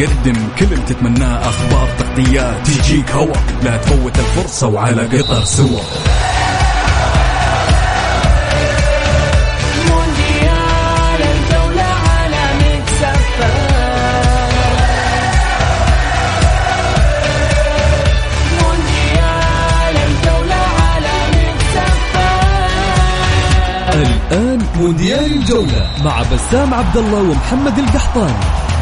تقدم كل اللي تتمناه أخبار تغطيات تجيك هوا. لا تفوت الفرصة وعلى قطر سوا. الآن مونديال الجولة مع بسام عبد الله ومحمد القحطاني.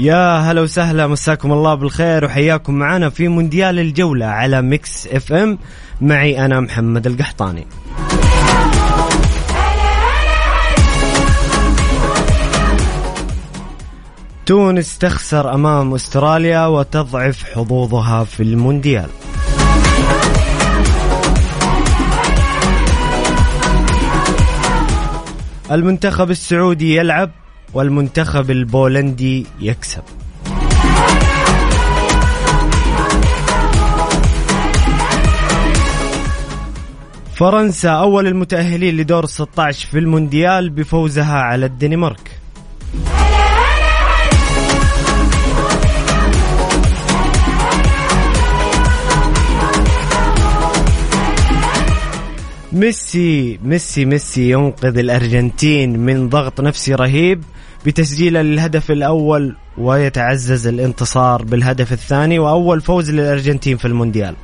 يا هلا وسهلا مساكم الله بالخير وحياكم معنا في مونديال الجولة على Mix FM. معي أنا محمد القحطاني. تونس تخسر أمام أستراليا وتضعف حظوظها في المونديال. المنتخب السعودي يلعب والمنتخب البولندي يكسب. فرنسا أول المتأهلين لدور 16 في المونديال بفوزها على الدنمارك. ميسي ميسي ميسي ينقذ الأرجنتين من ضغط نفسي رهيب بتسجيله للهدف الأول ويتعزز الانتصار بالهدف الثاني وأول فوز للأرجنتين في المونديال.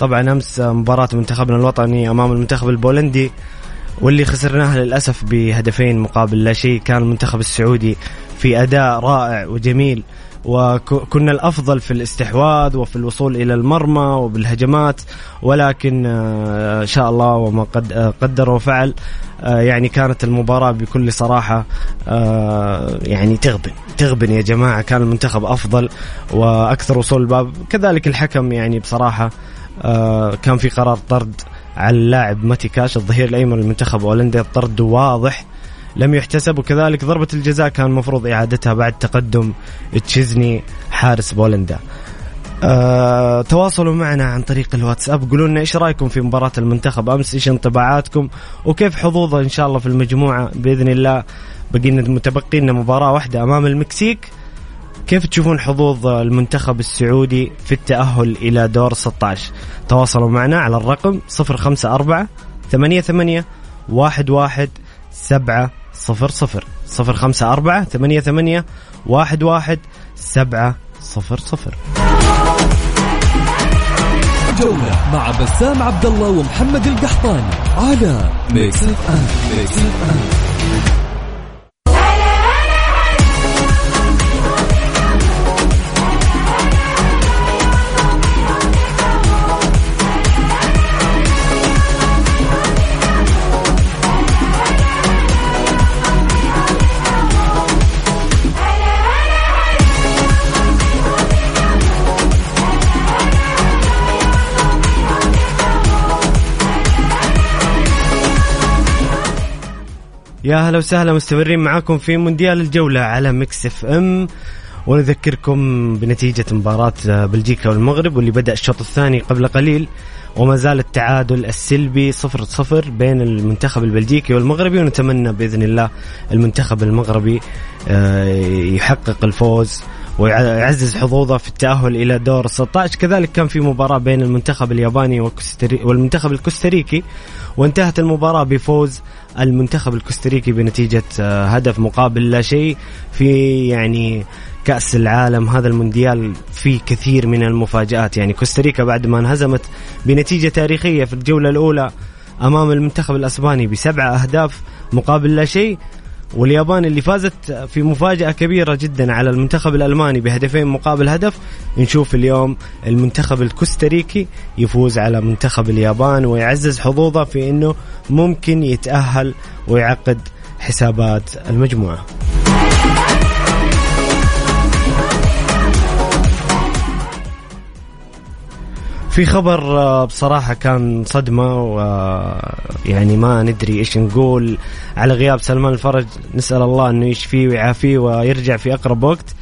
طبعا أمس مباراة منتخبنا الوطني أمام المنتخب البولندي. واللي خسرناها للأسف بهدفين مقابل لا شيء كان المنتخب السعودي في أداء رائع وجميل وكنا الأفضل في الاستحواذ وفي الوصول إلى المرمى وبالهجمات ولكن آه، إن شاء الله وما قد آه، قدر وفعل آه، يعني كانت المباراة بكل صراحة يعني تغبن تغبن يا جماعة كان المنتخب أفضل وأكثر وصول الباب. كذلك الحكم يعني بصراحة كان في قرار طرد على اللاعب ماتي كاش الظهير الأيمن للمنتخب هولندا الطرد واضح. لم يحتسب وكذلك ضربة الجزاء كان المفروض إعادتها بعد تقدم تشيزني حارس بولندا. أه تواصلوا معنا عن طريق الواتساب قولوا لنا إيش رأيكم في مباراة المنتخب؟ أمس إيش انطباعاتكم؟ وكيف حظوظه إن شاء الله في المجموعة؟ بإذن الله بقينا متبقي لنا مباراة واحدة أمام المكسيك. كيف تشوفون حظوظ المنتخب السعودي في التأهل إلى دور 16 تواصلوا معنا على الرقم 054 88 11 7 صفر صفر. صفر خمسة أربعة ثمانية ثمانية واحد واحد سبعة صفر صفر. جولة مع بسام عبد الله ومحمد القحطاني على Mix FM Mix FM يا هلا وسهلا مستمرين معاكم في مونديال الجولة على Mix FM. ونذكركم بنتيجة مباراة بلجيكا والمغرب واللي بدأ الشوط الثاني قبل قليل وما زال التعادل السلبي صفر صفر بين المنتخب البلجيكي والمغربي. ونتمنى بإذن الله المنتخب المغربي آه، يحقق الفوز ويعزز حظوظه في التأهل إلى دور 16 كذلك كان في مباراة بين المنتخب الياباني والمنتخب الكوستاريكي وانتهت المباراة بفوز المنتخب الكوستاريكي بنتيجة آه، هدف مقابل لا شيء في يعني كأس العالم هذا المونديال فيه كثير من المفاجآت. يعني كوستاريكا بعد ما انهزمت بنتيجة تاريخية في الجولة الأولى أمام المنتخب الأسباني بسبعة أهداف مقابل لا شيء واليابان اللي فازت في مفاجأة كبيرة جدا على المنتخب الألماني بهدفين مقابل هدف. نشوف اليوم المنتخب الكوستاريكي يفوز على منتخب اليابان ويعزز حظوظه في أنه ممكن يتأهل ويعقد حسابات المجموعة. في خبر آه، بصراحة كان صدمة ويعني ما ندري إيش نقول. على غياب سلمان الفرج نسأل الله إنه يشفيه ويعافيه ويرجع في أقرب وقت.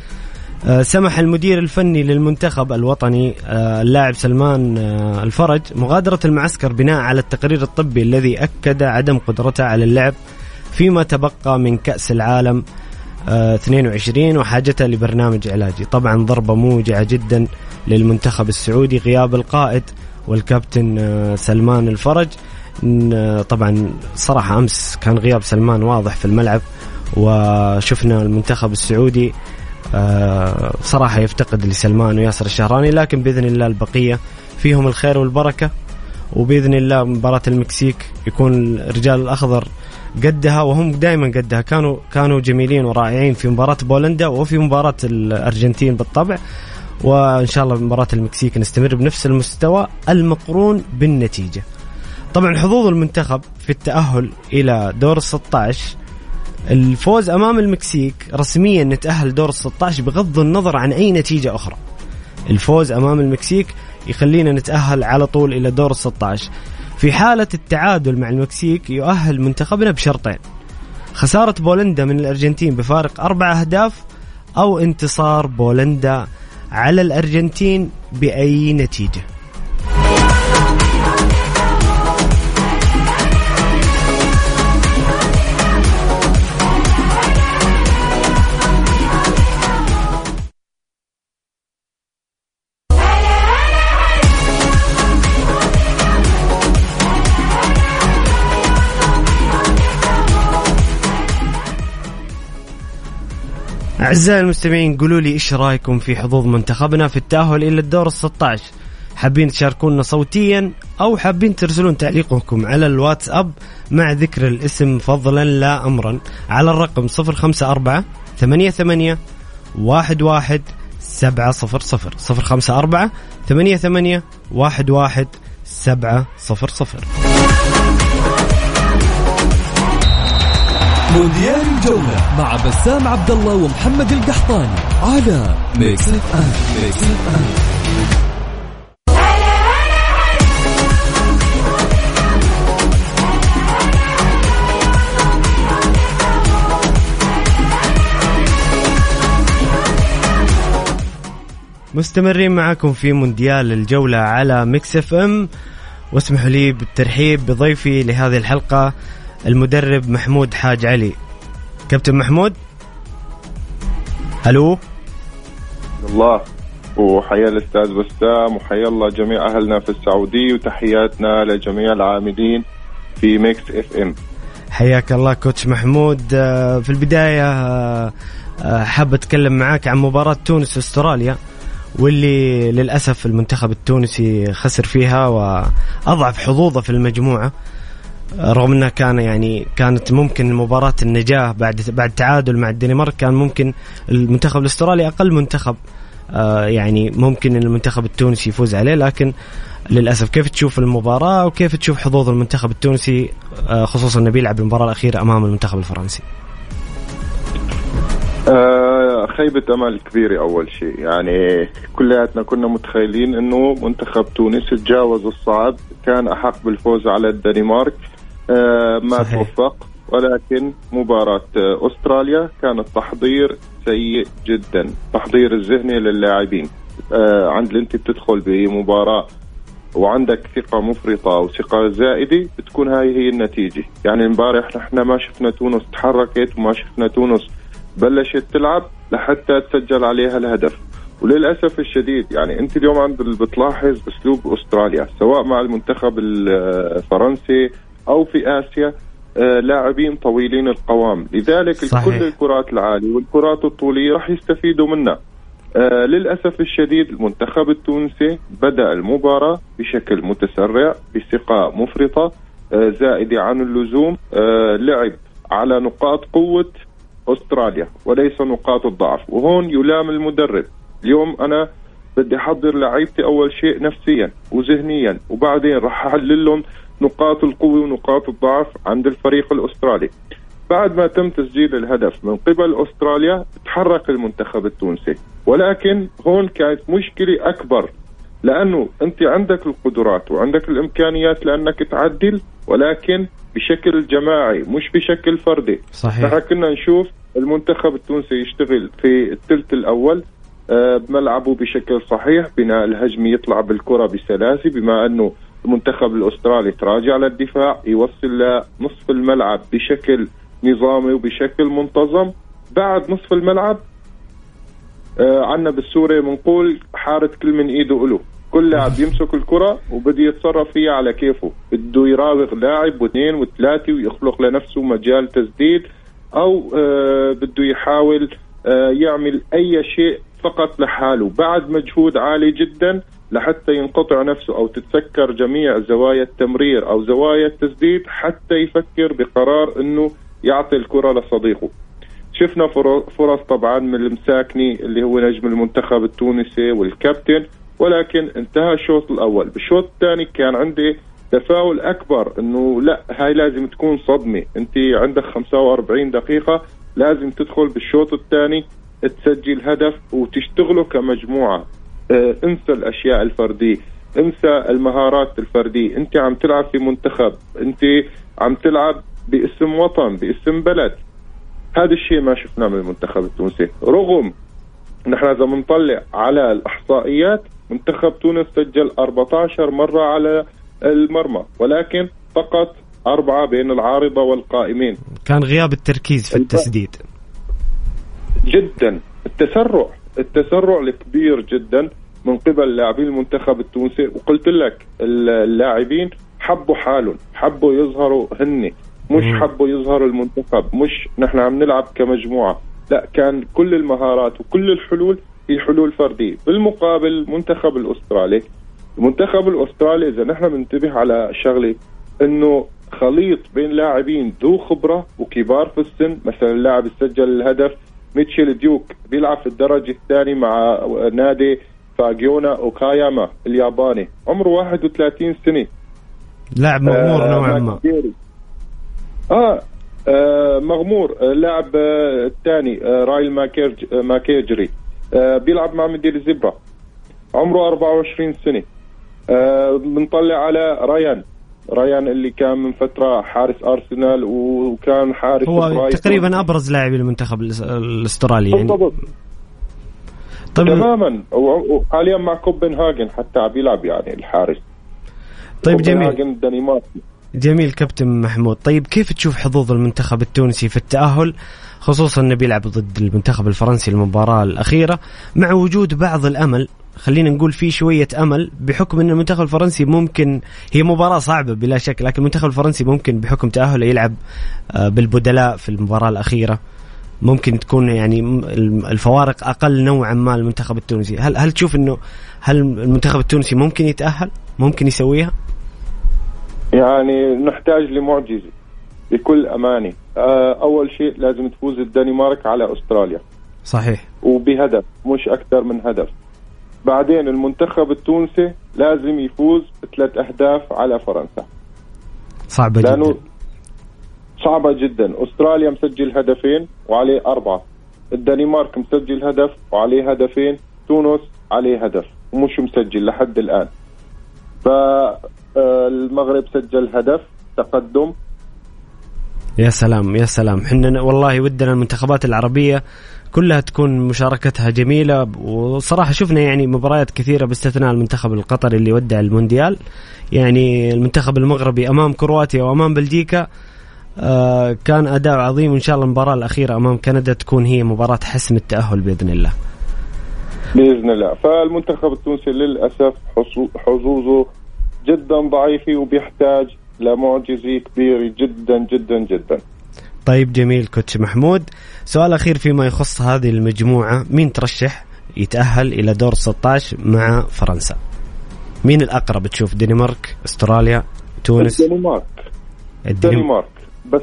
آه، سمح المدير الفني للمنتخب الوطني آه، اللاعب سلمان الفرج مغادرة المعسكر بناء على التقرير الطبي الذي أكد عدم قدرته على اللعب فيما تبقى من كأس العالم 22 وحاجته لبرنامج علاجي. طبعا ضربة موجعة جدا. للمنتخب السعودي غياب القائد والكابتن آه، سلمان الفرج. آه، طبعا صراحة أمس كان غياب سلمان واضح في الملعب وشفنا المنتخب السعودي آه، صراحة يفتقد لسلمان وياسر الشهراني لكن بإذن الله البقية فيهم الخير والبركة وبإذن الله مباراة المكسيك يكون الرجال الأخضر قدها وهم دائما قدها. كانوا كانوا جميلين ورائعين في مباراة بولندا وفي مباراة الأرجنتين بالطبع. وإن شاء الله مباراة المكسيك نستمر بنفس المستوى المقرون بالنتيجة. طبعا حظوظ المنتخب في التأهل إلى دور ال 16 الفوز أمام المكسيك رسميا نتاهل دور ال 16 بغض النظر عن أي نتيجة أخرى. الفوز أمام المكسيك يخلينا نتأهل على طول إلى دور ال 16. في حالة التعادل مع المكسيك يؤهل منتخبنا بشرطين. خسارة بولندا من الأرجنتين بفارق أربع أهداف أو انتصار بولندا على الأرجنتين بأي نتيجة. أعزائي المستمعين قولوا لي إيش رأيكم في حظوظ منتخبنا في التأهل إلى الدور ال 16 حابين تشاركونا صوتيا أو حابين ترسلون تعليقكم على الواتساب مع ذكر الاسم فضلا لا أمرا على الرقم 054 88 11 700 054 88 11 700 مونديال الجولة مع بسام عبد الله ومحمد القحطاني على Mix FM Mix FM مستمرين معكم في مونديال الجولة على Mix FM واسمحوا لي بالترحيب بضيفي لهذه الحلقة المدرب محمود حاج علي. كابتن محمود؟ ألو؟ الله وحيا الأستاذ بسام وحيا الله جميع أهلنا في السعودية وتحياتنا لجميع العاملين في Mix FM حياك الله coach محمود. آه، في البداية آه، آه، حاب أتكلم معاك عن مباراة تونس واستراليا واللي للأسف المنتخب التونسي خسر فيها وأضعف حظوظه في المجموعة. رغم إنها كان يعني كانت ممكن مباراة النجاة بعد بعد تعادل مع الدنمارك كان ممكن المنتخب الأسترالي أقل منتخب آه يعني ممكن المنتخب التونسي يفوز عليه لكن للأسف كيف تشوف المباراة وكيف تشوف حظوظ المنتخب التونسي آه خصوصا إنه بيلعب المباراة الأخيرة أمام المنتخب الفرنسي؟ آه خيبة أمل كبيرة أول شيء. يعني كلياتنا كنا متخيلين أنه منتخب تونس تجاوز الصعب كان أحق بالفوز على الدنمارك. ما صحيح. توفق ولكن مباراة آه، أستراليا كان التحضير سيء جدا تحضير الذهني للاعبين. آه، عند انت بتدخل بمباراة وعندك ثقة مفرطة وثقة زائدة بتكون هاي هي النتيجة. يعني امبارح نحن ما شفنا تونس تحركت وما شفنا تونس بلشت تلعب لحتى تسجل عليها الهدف. وللأسف الشديد يعني انت اليوم عند بتلاحظ أسلوب أستراليا سواء مع المنتخب الفرنسي أو في آسيا آه لاعبين طويلين القوام. لذلك صحيح. كل الكرات العالية والكرات الطولية راح يستفيدوا منها آه للأسف الشديد المنتخب التونسي بدأ المباراة بشكل متسرع بثقة مفرطة آه زائده عن اللزوم آه لعب على نقاط قوة أستراليا وليس نقاط الضعف. وهون يلام المدرب. اليوم أنا بدي أحضر لعيبتي أول شيء نفسيا وذهنيا وبعدين راح أحلل لهم نقاط القوة ونقاط الضعف عند الفريق الأسترالي. بعد ما تم تسجيل الهدف من قبل أستراليا تحرك المنتخب التونسي. ولكن هون كانت مشكلة أكبر لأنه أنت عندك القدرات وعندك الإمكانيات لأنك تعدل ولكن بشكل جماعي مش بشكل فردي. صحيح. نحن كنا نشوف المنتخب التونسي يشتغل في الثلث الأول آه، بملعبه بشكل صحيح بناء الهجمه يطلع بالكرة بسلاسة بما أنه المنتخب الأسترالي تراجع للدفاع يوصل لنصف الملعب بشكل نظامي وبشكل منتظم. بعد نصف الملعب آه عنا بالسوري بنقول حارة كل من إيده له كل لاعب يمسك الكرة وبده يتصرف فيها على كيفه. بده يراوغ لاعب واثنين وثلاثة ويخلق لنفسه مجال تسديد أو آه بده يحاول آه يعمل أي شيء فقط لحاله. بعد مجهود عالي جدا لحتى ينقطع نفسه أو تتسكر جميع زوايا التمرير أو زوايا التسديد حتى يفكر بقرار إنه يعطي الكرة لصديقه. شفنا فر- فرص طبعا من المساكني اللي هو نجم المنتخب التونسي والكابتن ولكن انتهى الشوط الأول. بالشوط الثاني كان عندي تفاؤل أكبر إنه لا هاي لازم تكون صدمة. أنت عندك 45 دقيقة لازم تدخل بالشوط الثاني تسجل هدف وتشتغلوا كمجموعة. انسى الأشياء الفردية انسى المهارات الفردية انت عم تلعب في منتخب انت عم تلعب باسم وطن باسم بلد. هذا الشيء ما شفناه من المنتخب التونسي. رغم نحن إذا بنطلع على الإحصائيات منتخب تونس سجل 14 مرة على المرمى ولكن فقط أربعة بين العارضة والقائمين. كان غياب التركيز في التسديد. جدا. التسرع التسرع الكبير جدا. من قبل لاعبي المنتخب التونسي وقلت لك اللاعبين حبوا حالهم حبوا يظهروا هن مش. حبوا يظهروا المنتخب مش نحن عم نلعب كمجموعة. لا كان كل المهارات وكل الحلول هي حلول فردية. بالمقابل المنتخب الأسترالي المنتخب الأسترالي إذا نحن بننتبه على شغلة أنه خليط بين لاعبين ذو خبرة وكبار في السن مثلا اللاعب سجل الهدف ميتشيل ديوك بيلعب في الدرجة الثانية مع نادي فاجيونا اوكاياما الياباني عمره 31 سنة لاعب مغمور آه، نوعا ما. آه, آه مغمور. اللاعب آه الثاني آه رايل ماكيرج ماكيجري آه بيلعب مع مدير زبرة عمره 24 سنة. آه بنطلع على ريان. ريان اللي كان من فترة حارس أرسنال وكان حارس هو. تقريبا أبرز لاعبي المنتخب الأس- الأسترالي يعني. بالضبط. طيب. تماما. وحاليا مع كوبنهاجن حتى عم يلعب يعني الحارس. طيب جميل. الدنماركي جميل كابتن محمود. طيب كيف تشوف حظوظ المنتخب التونسي في التأهل؟ خصوصا أنه بيلعب ضد المنتخب الفرنسي المباراة الأخيرة. مع وجود بعض الأمل خلينا نقول في شوية أمل بحكم أن المنتخب الفرنسي ممكن هي مباراة صعبة بلا شك لكن المنتخب الفرنسي ممكن بحكم تأهله يلعب آه، بالبدلاء في المباراة الأخيرة. ممكن تكون يعني الفوارق أقل نوعا ما المنتخب التونسي. هل هل تشوف أنه هل المنتخب التونسي ممكن يتأهل؟ ممكن يسويها؟ يعني نحتاج لمعجزة بكل أمانة. آه، أول شيء لازم تفوز الدنمارك على أستراليا. صحيح. وبهدف مش أكثر من هدف. بعدين المنتخب التونسي لازم يفوز ثلاث أهداف على فرنسا. صعبة لأنه جدا. صعبة جدا. أستراليا مسجل هدفين وعليه أربعة. الدنمارك مسجل هدف وعليه هدفين. تونس عليه هدف. ومش مسجل لحد الآن. فالمغرب سجل هدف تقدم. يا سلام يا سلام. حنا والله ودنا المنتخبات العربية كلها تكون مشاركتها جميلة. وصراحة شفنا يعني مباريات كثيرة باستثناء المنتخب القطري اللي ودع المونديال. يعني المنتخب المغربي أمام كرواتيا وأمام بلجيكا آه كان أداء عظيم. وإن شاء الله المباراة الأخيرة أمام كندا تكون هي مباراة حسم التأهل بإذن الله. بإذن الله. فالمنتخب التونسي للأسف حظوظه جدا ضعيفه وبيحتاج لمعجزة كبيرة جدا جدا جدا. طيب جميل كوتش محمود. سؤال أخير فيما يخص هذه المجموعة. مين ترشح يتأهل إلى دور 16 مع فرنسا؟ مين الأقرب تشوف؟ دنمارك أستراليا تونس؟ الدنمارك الدنمارك بس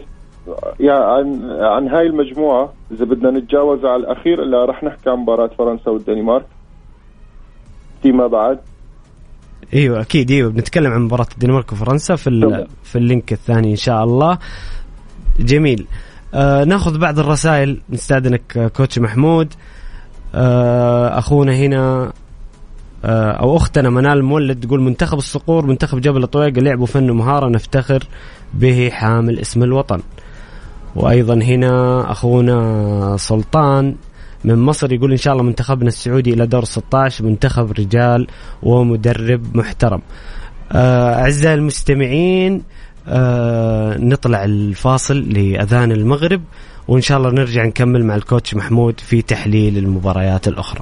يعني عن عن هاي المجموعة إذا بدنا نتجاوز على الأخير الا رح نحكي عن مباراة فرنسا والدنمارك. فيما بعد. إيوه أكيد إيوه بنتكلم عن مباراة الدنمارك وفرنسا في. في ال link الثاني إن شاء الله. جميل. آه ناخذ بعض الرسائل. نستأذنك آه، coach محمود. آه أخونا هنا أو أختنا منال مولد تقول منتخب الصقور منتخب جبل الطويق لعبوا فن ومهاره نفتخر به حامل اسم الوطن. وأيضا هنا أخونا سلطان من مصر يقول إن شاء الله منتخبنا السعودي إلى دور 16 منتخب رجال ومدرب محترم. آه، أعزائي المستمعين آه، نطلع الفاصل لأذان المغرب وإن شاء الله نرجع نكمل مع الكوتش محمود في تحليل المباريات الأخرى.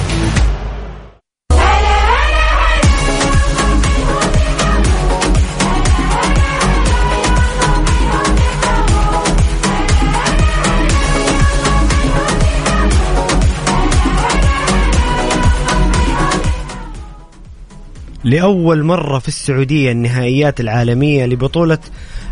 لأول مرة في السعودية النهائيات العالمية لبطولة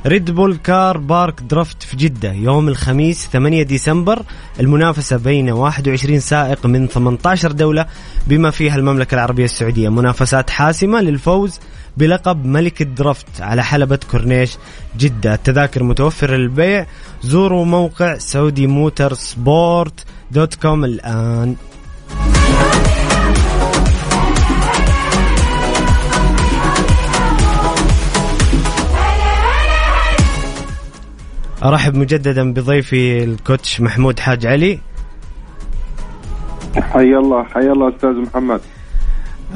Red Bull Car Park Drift في جدة يوم الخميس 8 ديسمبر. المنافسة بين 21 سائق من 18 دولة بما فيها المملكة العربية السعودية. منافسات حاسمة للفوز بلقب ملك ال drift على حلبة كورنيش جدة. التذاكر متوفرة للبيع. زوروا موقع Saudi Motorsport dot com الآن. أرحب مجددا بضيفي الكوتش محمود حاج علي. حي الله حي الله أستاذ محمد.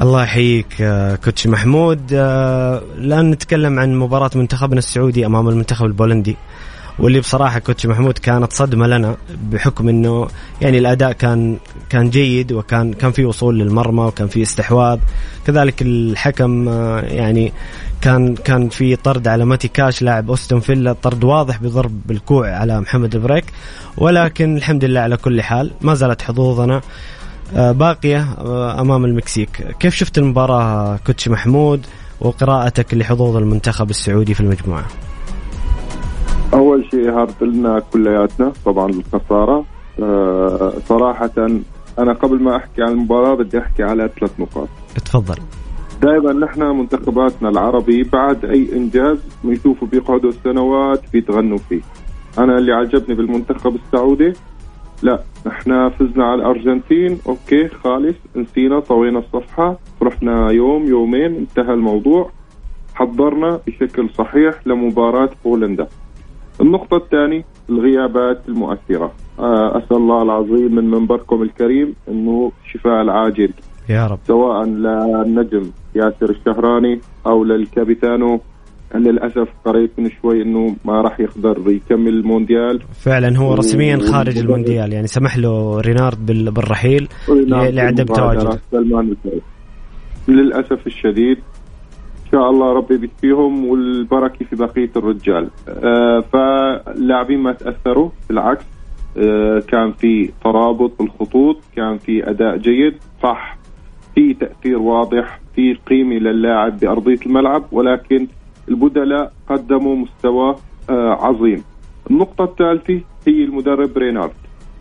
الله يحييك آه، كوتش محمود. آه، الآن نتكلم عن مباراة منتخبنا السعودي أمام المنتخب البولندي. واللي بصراحة كوتش محمود كانت صدمة لنا بحكم إنه يعني الأداء كان كان جيد وكان كان في وصول للمرمى وكان في استحواذ. كذلك الحكم آه، يعني كان كان في طرد على ماتي كاش لاعب أستون فيلا طرد واضح بضرب بالكوع على محمد البريك. ولكن الحمد لله على كل حال ما زالت حظوظنا آه، باقية آه، أمام المكسيك. كيف شفت المباراة coach محمود وقراءتك لحظوظ المنتخب السعودي في المجموعة؟ أول شيء hard لنا كلياتنا طبعا الخساره آه، صراحة أنا قبل ما أحكي عن المباراة بدي أحكي على ثلاث نقاط. تفضل دائما نحن منتخباتنا العربي بعد أي إنجاز بنشوفوا بيقعدوا سنوات بيتغنوا فيه. أنا اللي عجبني بالمنتخب السعودي لا نحن فزنا على الأرجنتين أوكي خالص نسينا طوينا الصفحة رحنا يوم يومين انتهى الموضوع حضرنا بشكل صحيح لمباراة بولندا النقطة الثانية الغيابات المؤثرة. آه، أسأل الله العظيم من منبركم الكريم أنه شفاء العاجل. يا رب. سواء للنجم ياسر الشهراني أو للكابيتانو للأسف قريت من شوي إنه ما راح يقدر يكمل المونديال. فعلا هو رسميا خارج المونديال يعني سمح له رينارد بال- بالرحيل لعدم المبادرة تواجد. سلمان. للأسف الشديد شاء الله ربي بيكفيهم والبركة في بقية الرجال. آه فاللاعبين ما تأثروا بالعكس آه كان في ترابط بالخطوط كان في أداء جيد. صح في تأثير واضح في قيمة للاعب بأرضية الملعب ولكن البدلاء قدموا مستوى آه عظيم. النقطة الثالثة هي المدرب رينارد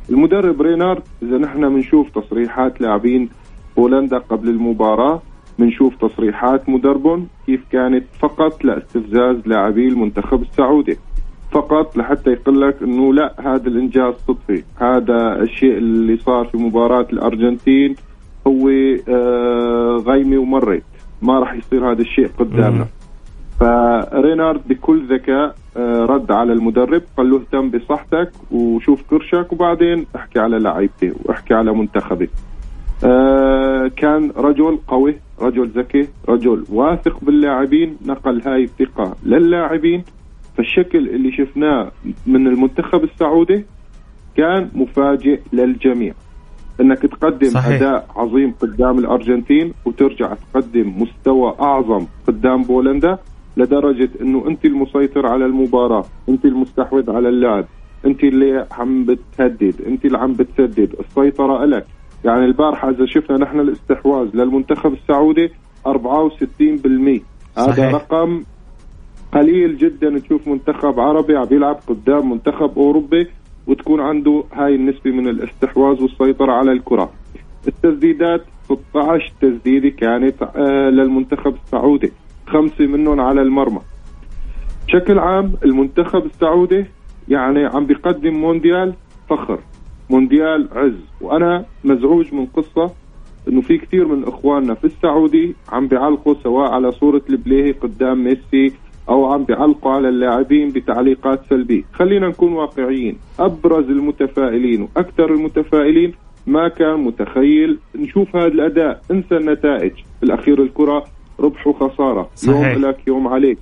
المدرب رينارد إذا نحن بنشوف تصريحات لاعبين بولندا قبل المباراة بنشوف تصريحات مدربهم كيف كانت فقط لاستفزاز لاعبي المنتخب السعودي. فقط لحتى يقول لك إنه لا هذا الإنجاز صدفي. هذا الشيء اللي صار في مباراة الأرجنتين هو آه غيمة ومرت ما راح يصير هذا الشيء قدامنا. فرينارد بكل ذكاء آه، رد على المدرب قال له اهتم بصحتك وشوف كرشك وبعدين احكي على لعيبتي واحكي على منتخبي. آه، كان رجل قوي رجل ذكي رجل واثق باللاعبين نقل هاي الثقة للاعبين. فالشكل اللي شفناه من المنتخب السعودي كان مفاجئ للجميع. إنك تقدم صحيح. أداء عظيم قدام الأرجنتين وترجع تقدم مستوى أعظم قدام بولندا لدرجة إنه أنت المسيطر على المباراة، أنت المستحوذ على اللعب، أنت اللي عم بتهدد أنت اللي عم بتسدد. السيطرة لك يعني البارحة إذا شفنا نحن الاستحواذ للمنتخب السعودي 64% هذا. رقم قليل جدا تشوف منتخب عربي عم يلعب قدام منتخب أوروبي وتكون عنده هاي النسبة من الاستحواذ والسيطرة على الكرة. التسديدات 16 تسديدة كانت آه، للمنتخب السعودي. خمسة منهم على المرمى. بشكل عام المنتخب السعودي يعني عم بيقدم مونديال فخر. مونديال عز. وأنا مزعوج من قصة إنه في كثير من إخواننا في السعودي عم بيعلقوا سواء على صورة البليهي قدام ميسي أو عم بيعلقوا على اللاعبين بتعليقات سلبية، خلينا نكون واقعيين، أبرز المتفائلين وأكثر المتفائلين ما كان متخيل. نشوف هذا الأداء، انسى النتائج، بالأخير الكرة ربح وخساره، صحيح. يوم لك يوم عليك،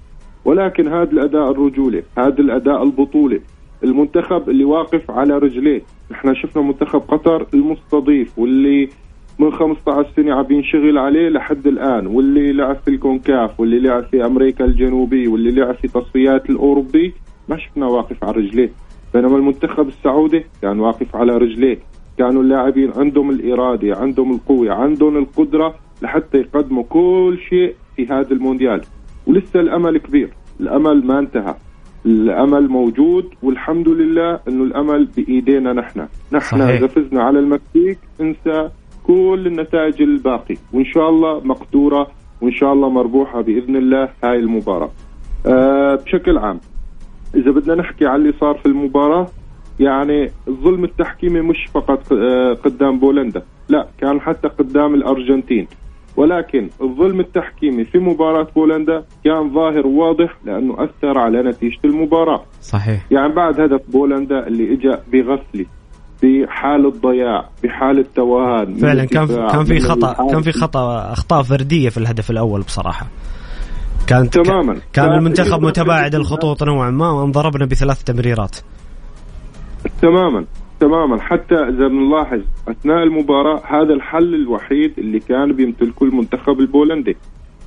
ولكن هذا الأداء الرجولي، هذا الأداء البطولي، المنتخب اللي واقف على رجليه، نحن شفنا منتخب قطر المستضيف واللي من 15 سنة عم ينشغل عليه لحد الآن واللي لعب في الكونكاف واللي لعب في أمريكا الجنوبيه واللي لعب في تصفيات الأوروبي. ما شفنا واقف على رجليه. بينما المنتخب السعودي كان واقف على رجليه. كانوا اللاعبين عندهم الإرادة عندهم القوة عندهم القدرة لحتى يقدموا كل شيء في هذا المونديال. ولسه الأمل كبير. الأمل ما انتهى. الأمل موجود والحمد لله إنه الأمل بإيدينا نحن. نحن صحيح. إذا فزنا على المكسيك انسى كل النتائج الباقي. وإن شاء الله مقدورة وإن شاء الله مربوحة بإذن الله هاي المباراة. آه بشكل عام إذا بدنا نحكي على اللي صار في المباراة يعني الظلم التحكيمي مش فقط آه، قدام بولندا. لا كان حتى قدام الأرجنتين. ولكن الظلم التحكيمي في مباراة بولندا كان ظاهر وواضح لأنه أثر على نتيجة المباراة. صحيح. يعني بعد هدف بولندا اللي اجى بغفله بحالة ضياع بحالة توهان فعلا كان الدفاع، كان في الحارس. كان في خطأ أخطاء فردية في الهدف الأول بصراحة. كانت تماماً. كان كان- المنتخب متباعد الخطوط نوعا ما وانضربنا بثلاث تمريرات. تماما. تماما. حتى إذا بنلاحظ أثناء المباراة هذا الحل الوحيد اللي كان بيمتلكه المنتخب البولندي.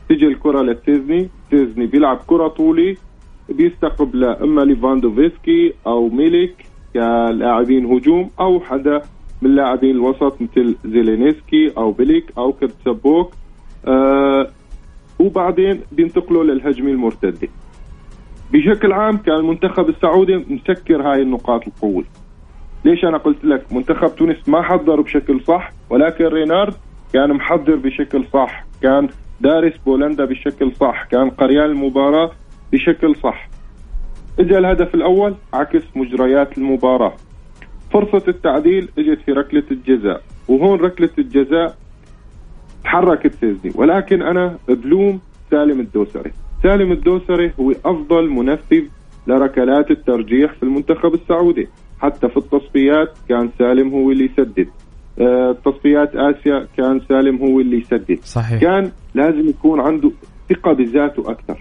تجي الكرة لتيزني تيزني بيلعب كرة طولي بيستقبل إما ليفاندوفسكي أو ميليك كلاعبين هجوم أو حدا من لاعبين الوسط مثل زيلينسكي أو بيليك أو كرتسبوك. آه وبعدين بينتقلوا للهجمة المرتدة. بشكل عام كان المنتخب السعودي مسكر هاي النقاط القوة. ليش أنا قلت لك منتخب تونس ما حضر بشكل صح ولكن رينارد كان محضر بشكل صح كان دارس بولندا بشكل صح كان قريان المباراة بشكل صح. اجى الهدف الأول عكس مجريات المباراة. فرصة التعديل إجت في ركلة الجزاء وهون ركلة الجزاء تحركت سيزني ولكن أنا بلوم سالم الدوسري. سالم الدوسري هو أفضل منفذ لركلات الترجيح في المنتخب السعودي. حتى في التصفيات كان سالم هو اللي يسدد. آه، تصفيات آسيا كان سالم هو اللي يسدد. صحيح. كان لازم يكون عنده ثقة بذاته أكثر.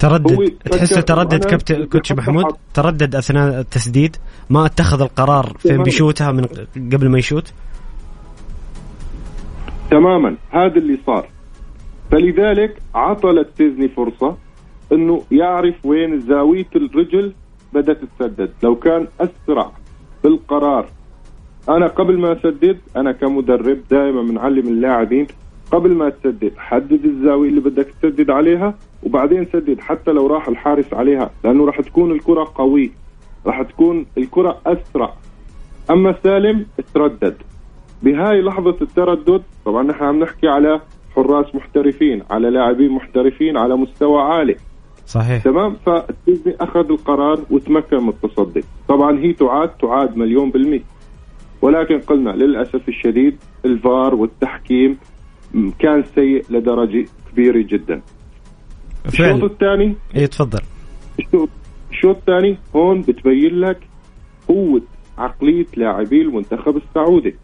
تردد. تحسه تردد كابتن كوتش محمود. تردد أثناء التسديد؟ ما اتخذ القرار فين. بيشوتها من قبل ما يشوت؟ تماما. هذا اللي صار. فلذلك عطى للتيزني فرصة إنه يعرف وين زاوية الرجل بدأت تسدد لو كان أسرع بالقرار أنا قبل ما أسدد أنا كمدرب دائما بنعلم اللاعبين قبل ما تسدد حدد الزاوية اللي بدك تسدد عليها وبعدين سدد. حتى لو راح الحارس عليها لأنه راح تكون الكرة قوية راح تكون الكرة أسرع. أما سالم تردد. بهاي لحظة التردد طبعا نحن عم نحكي على حراس محترفين على لاعبين محترفين على مستوى عالي. صحيح. تمام؟ فالتيزني أخذ القرار وتمكن من التصدي. طبعا هي تعاد تعاد مليون بالمية ولكن قلنا للأسف الشديد الفار والتحكيم كان سيء لدرجة كبيرة جدا. الشوط الثاني؟ اي تفضل. الشوط الثاني هون بتبين لك قوة عقلية لاعبي المنتخب السعودي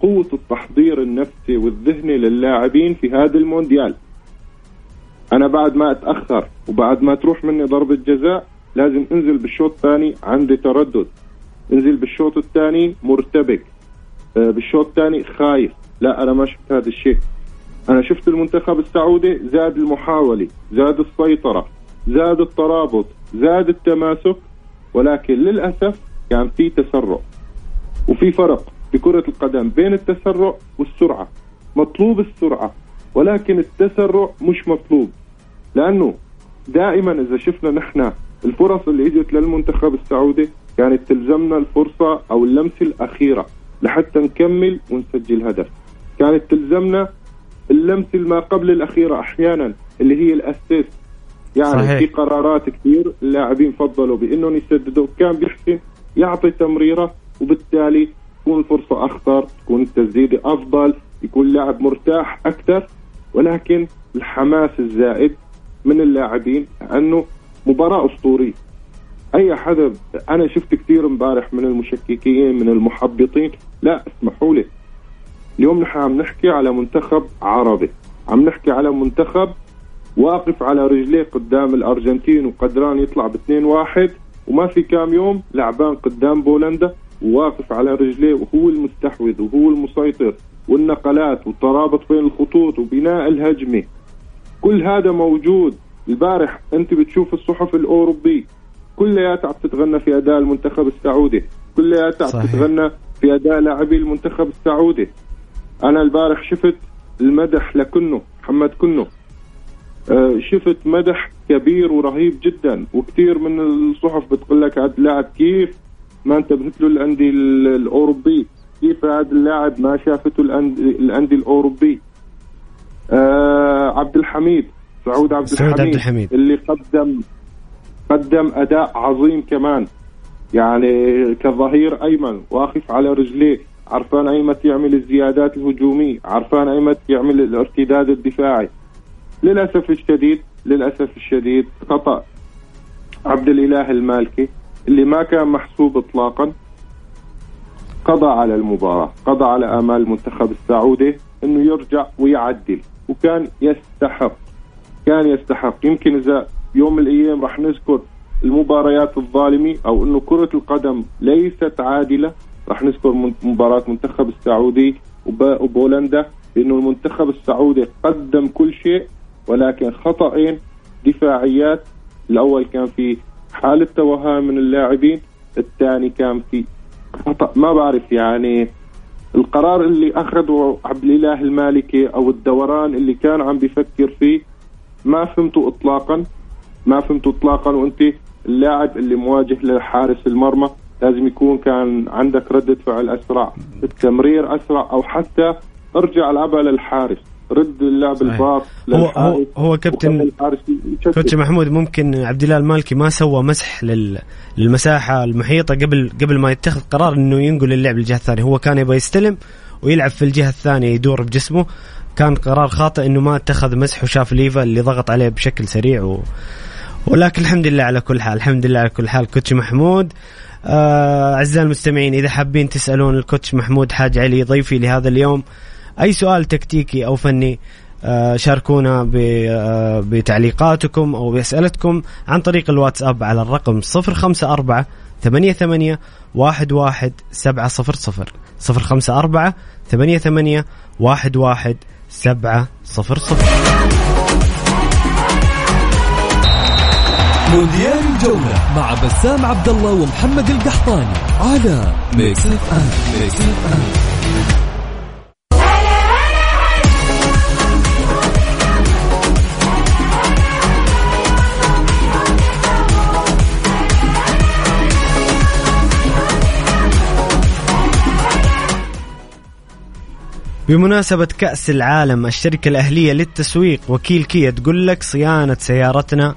قوة التحضير النفسي والذهني للاعبين في هذا المونديال. أنا بعد ما أتأخر وبعد ما تروح مني ضربة جزاء لازم انزل بالشوط الثاني عندي تردد. انزل بالشوط الثاني مرتبك. آه، بالشوط الثاني خايف. لا أنا ما شفت هذا الشيء. أنا شفت المنتخب السعودي زاد المحاولة زاد السيطرة زاد الترابط زاد التماسك ولكن للأسف كان في تسرع. وفي فرق بكرة القدم بين التسرع والسرعة. مطلوب السرعة ولكن التسرع مش مطلوب. لأنه دائما إذا شفنا نحن الفرص اللي إجت للمنتخب السعودي كانت تلزمنا الفرصة أو اللمسة الأخيرة لحتى نكمل ونسجل هدف. كانت تلزمنا اللمسة ما قبل الأخيرة أحيانا اللي هي الأسيست. يعني صحيح. في قرارات كثير اللاعبين فضلوا بإنهم يسددوا. كان بيحسن يعطي تمريرة وبالتالي تكون الفرصة أخطر تكون التسديده أفضل يكون اللاعب مرتاح أكثر. ولكن الحماس الزائد من اللاعبين أنه مباراة أسطورية. أي حدا أنا شفت كثير امبارح من المشككين من المحبطين. لا اسمحوا لي. اليوم نحن عم نحكي على منتخب عربي. عم نحكي على منتخب واقف على رجليه قدام الأرجنتين وقدران يطلع باثنين واحد. وما في كام يوم لعبان قدام بولندا وواقف على رجليه وهو المستحوذ وهو المسيطر. والنقلات والترابط بين الخطوط وبناء الهجمة. كل هذا موجود. البارح أنت بتشوف الصحف الاوروبي كلياتها عم تتغنى في أداء المنتخب السعودي. كلياتها عم. تتغنى في أداء لاعبي المنتخب السعودي. أنا البارح شفت المدح لكنه محمد كنه. آه، شفت مدح كبير ورهيب جدا. وكثير من الصحف بتقول لك هذا اللاعب كيف ما انتبهت له الانديه ال- الأوروبي. كيف هذا اللاعب ما شافته الانديه الانديه الأوروبي. آه عبد الحميد سعود عبد سعود الحميد, عبد الحميد. اللي قدم قدم أداء عظيم كمان. يعني كظهير أيمن واقف على رجليه عرفان أيمت يعمل الزيادات الهجومية عرفان أيمت يعمل الارتداد الدفاعي. للأسف الشديد للأسف الشديد خطأ. عبد الإله المالكي اللي ما كان محسوب اطلاقا قضى على المباراة قضى على آمال المنتخب السعودي. إنه يرجع ويعدل وكان يستحق كان يستحق. يمكن إذا يوم من الأيام راح نذكر المباريات الظالمة أو إنه كرة القدم ليست عادلة راح نذكر مباراة منتخب السعودي وب- وبولندا لأنه المنتخب السعودي قدم كل شيء ولكن خطأين دفاعيات. الأول كان في حالة توهان من اللاعبين الثاني كان في خطأ. ما بعرف يعني القرار اللي أخذه عبد الإله المالكي أو الدوران اللي كان عم بيفكر فيه ما فهمته اطلاقا. ما فهمته اطلاقا. وأنت اللاعب اللي مواجه لحارس المرمى لازم يكون كان عندك ردة فعل أسرع التمرير أسرع أو حتى ارجع العبها للحارس رد اللعب صحيح. الباص هو- هو- هو كابتن-. كوتش محمود ممكن عبد الله المالكي ما سوى مسح لل... للمساحة المحيطة قبل قبل ما يتخذ قرار إنه ينقل اللعب للجهة الثانية هو كان يبغى يستلم ويلعب في الجهة الثانية يدور بجسمه كان قرار خاطئ إنه ما اتخذ مسح وشاف ليفا اللي ضغط عليه بشكل سريع و... ولكن الحمد لله على كل حال الحمد لله على كل حال كوتش محمود آه، أعزائي المستمعين إذا حابين تسألون الكوتش محمود حاج علي ضيفي لهذا اليوم أي سؤال تكتيكي أو فني آه، شاركونا آه، بتعليقاتكم أو بأسئلتكم عن طريق الواتساب على الرقم 054 88 11 700 054 88 11 700 مونديال الجولة مع بسام عبد الله ومحمد القحطاني على Mix FM Mix FM بمناسبة كأس العالم الشركة الأهلية للتسويق وكيل كيا تقول لك صيانة سيارتنا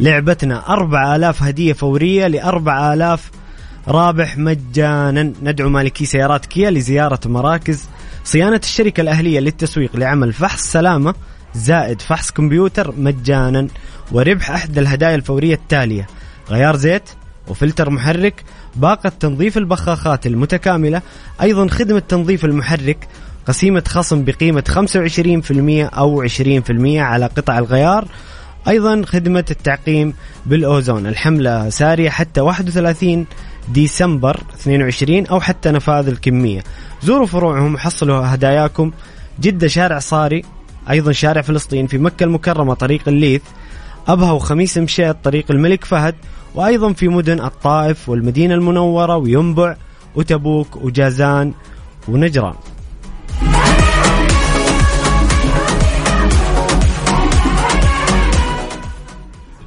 لعبتنا أربع آلاف هدية فورية لأربع آلاف رابح مجانا. ندعو مالكي سيارات كيا لزيارة مراكز صيانة الشركة الأهلية للتسويق لعمل فحص سلامة زائد فحص كمبيوتر مجانا وربح أحد الهدايا الفورية التالية. غيار زيت وفلتر محرك باقة تنظيف البخاخات المتكاملة أيضا خدمة تنظيف المحرك قسيمة خصم بقيمة 25% أو 20% على قطع الغيار. أيضا خدمة التعقيم بالأوزون. الحملة سارية حتى 31 ديسمبر 22 أو حتى نفاذ الكمية. زوروا فروعهم وحصلوا هداياكم. جدة شارع صاري أيضا شارع فلسطين في مكة المكرمة طريق الليث. أبها وخميس مشيط طريق الملك فهد. وأيضا في مدن الطائف والمدينة المنورة وينبع وتبوك وجازان ونجران.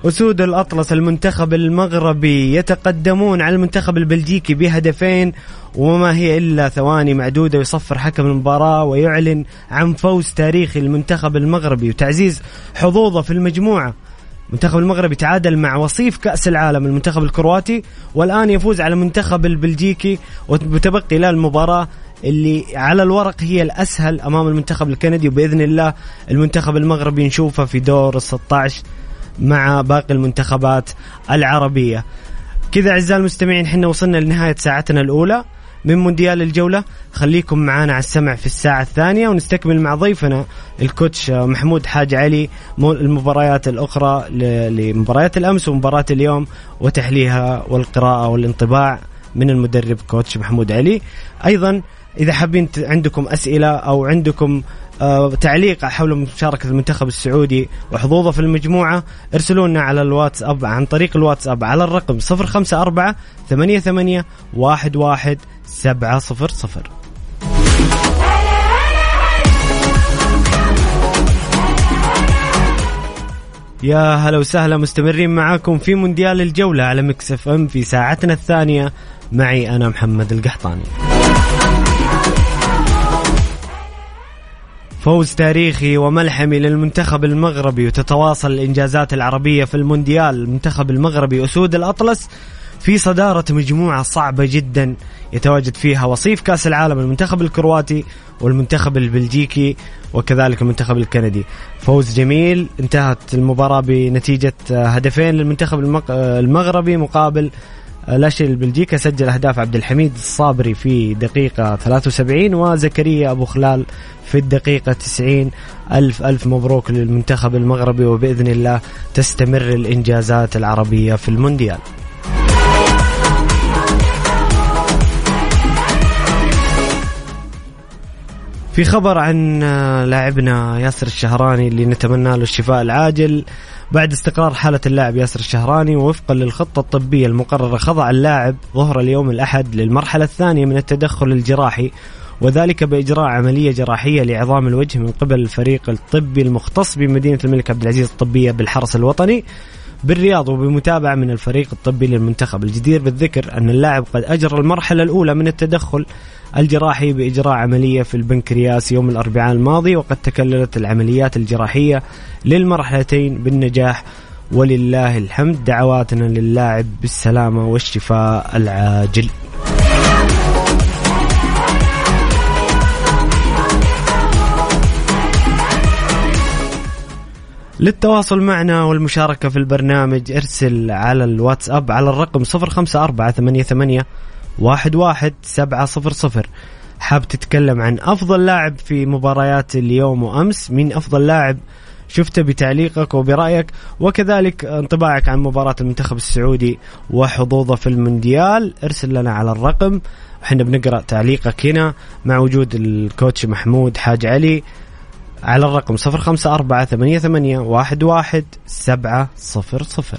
أسود الأطلس المنتخب المغربي يتقدمون على المنتخب البلجيكي بهدفين وما هي إلا ثواني معدودة ويصفر حكم المباراة ويعلن عن فوز تاريخي المنتخب المغربي. وتعزيز حظوظه في المجموعة المنتخب المغربي تعادل مع وصيف كأس العالم المنتخب الكرواتي والآن يفوز على المنتخب البلجيكي وتبقي له المباراة اللي على الورق هي الأسهل أمام المنتخب الكندي. وبإذن الله المنتخب المغربي نشوفه في دور ال 16 مع باقي المنتخبات العربية. كذا أعزائي المستمعين حنا وصلنا لنهاية ساعتنا الأولى من مونديال الجولة. خليكم معنا على السمع في الساعة الثانية ونستكمل مع ضيفنا الكوتش محمود حاج علي المباريات الأخرى لمباريات الأمس ومباراة اليوم وتحليلها والقراءة والانطباع من المدرب كوتش محمود علي. أيضا إذا حابين عندكم أسئلة أو عندكم تعليق حول مشاركة المنتخب السعودي وحظوظه في المجموعة ارسلوا لنا على الواتساب عن طريق الواتساب على الرقم 054 88 11 700 يا هلا وسهلا مستمرين معاكم في مونديال الجولة على Mix FM في ساعتنا الثانية. معي أنا محمد القحطاني. فوز تاريخي وملحمي للمنتخب المغربي وتتواصل الإنجازات العربية في المونديال. المنتخب المغربي أسود الأطلس في صدارة مجموعة صعبة جدا يتواجد فيها وصيف كأس العالم المنتخب الكرواتي والمنتخب البلجيكي وكذلك المنتخب الكندي. فوز جميل انتهت المباراة بنتيجة هدفين للمنتخب المغربي مقابل لا شيء سجل أهداف عبد الحميد الصابري في دقيقة 73 وزكريا أبو خلال في الدقيقة 90 ألف ألف مبروك للمنتخب المغربي وبإذن الله تستمر الإنجازات العربية في المونديال. في خبر عن لاعبنا ياسر الشهراني اللي نتمنى له الشفاء العاجل. بعد استقرار حالة اللاعب ياسر الشهراني ووفقا للخطة الطبية المقررة خضع اللاعب ظهر اليوم الأحد للمرحلة الثانية من التدخل الجراحي. وذلك بإجراء عملية جراحية لعظام الوجه من قبل الفريق الطبي المختص بمدينة الملك عبد العزيز الطبية بالحرس الوطني بالرياض وبمتابعة من الفريق الطبي للمنتخب. الجدير بالذكر أن اللاعب قد أجرى المرحلة الأولى من التدخل الجراحي بإجراء عملية في البنكرياس يوم الأربعاء الماضي وقد تكللت العمليات الجراحية للمرحلتين بالنجاح. ولله الحمد دعواتنا للاعب بالسلامة والشفاء العاجل. للتواصل معنا والمشاركة في البرنامج ارسل على الواتساب على الرقم 05488 واحد واحد سبعة صفر صفر. حاب تتكلم عن أفضل لاعب في مباريات اليوم وأمس؟ مين أفضل لاعب شفته بتعليقك وبرأيك؟ وكذلك انطباعك عن مباراة المنتخب السعودي وحظوظه في المونديال. ارسل لنا على الرقم. إحنا بنقرأ تعليقك هنا مع وجود الكوتش محمود حاج علي. على الرقم صفر خمسة أربعة ثمانية ثمانية واحد واحد سبعة صفر صفر.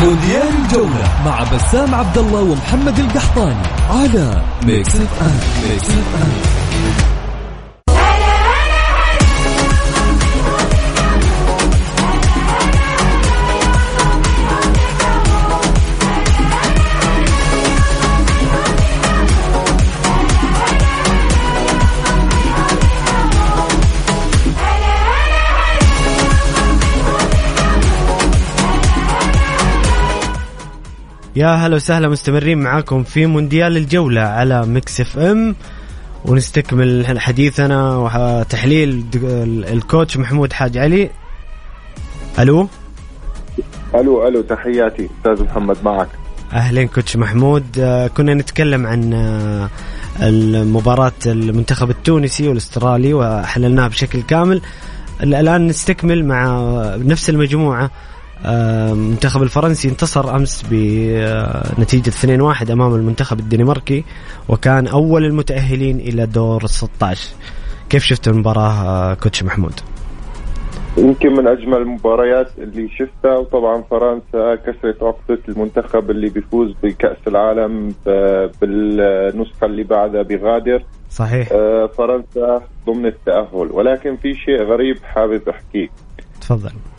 مونديال الجولة مع بسام عبد الله ومحمد القحطاني على ميكس اف ام ميكس اف ام يا هلا وسهلا مستمرين معاكم في مونديال الجولة على Mix FM. ونستكمل حديثنا وتحليل الكوتش محمود حاج علي. ألو؟ ألو ألو تحياتي. أستاذ محمد معك. أهلين كوتش محمود. آه، كنا نتكلم عن آه، المباراة المنتخب التونسي والأسترالي وحللناها بشكل كامل. الآن نستكمل مع نفس المجموعة. المنتخب الفرنسي انتصر أمس بنتيجة 2-1 أمام المنتخب الدنماركي وكان أول المتأهلين إلى دور ال 16 كيف شفت المباراة كوتش محمود؟ يمكن من أجمل المباريات اللي شفتها وطبعا فرنسا كسرت عقدة المنتخب اللي بيفوز بكأس العالم ب- بالنسخة اللي بعدها بغادر. صحيح. آه، فرنسا ضمن التأهل. ولكن في شيء غريب حابب أحكيه. تفضل. آه،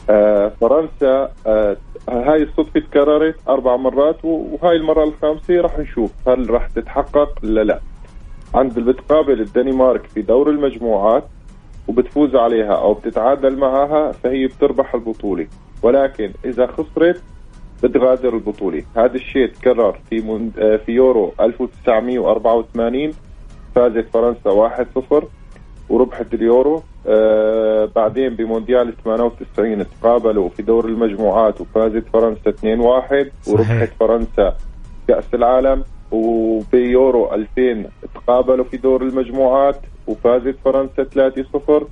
فرنسا آه، هاي الصدفة تكررت أربع مرات وهاي المرة الخامسة راح نشوف هل راح تتحقق ولا لا. عند بتقابل الدنمارك في دور المجموعات وبتفوز عليها أو بتتعادل معها فهي بتربح البطولة. ولكن إذا خسرت بتغادر البطولة. هذا الشيء تكرر في آه، في يورو 1984 فازت فرنسا 1-0 وربحت اليورو آه بعدين بمونديال 98 تقابلوا في دور المجموعات وفازت فرنسا 2-1 وربحت فرنسا كأس العالم. وبيورو 2000 تقابلوا في دور المجموعات وفازت فرنسا 3-0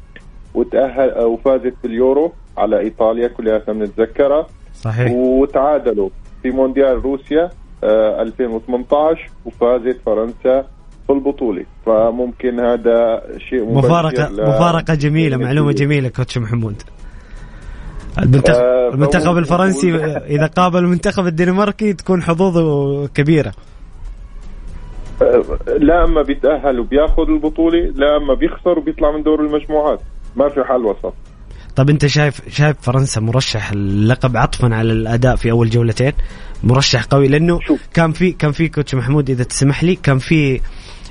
وتأهل آه، وفازت باليورو على إيطاليا كلياتنا بنتذكرها. صحيح. وتعادلوا في مونديال روسيا آه 2018 وفازت فرنسا في البطولة فممكن هذا شيء ل- مفارقة جميلة معلومة جميلة كوتش محمود. المنتخب آه، المنتخب الفرنسي إذا قابل المنتخب الدنماركي تكون حظوظه كبيرة. آه، لا اما بيتأهل وبياخذ البطولة لا اما بيخسر وبيطلع من دور المجموعات. ما في حل وسط. طب أنت شايف شايف فرنسا مرشح اللقب عطفا على الأداء في أول جولتين؟ مرشح قوي لأنه شوف. كان في كان في كوتش محمود إذا تسمح لي كان في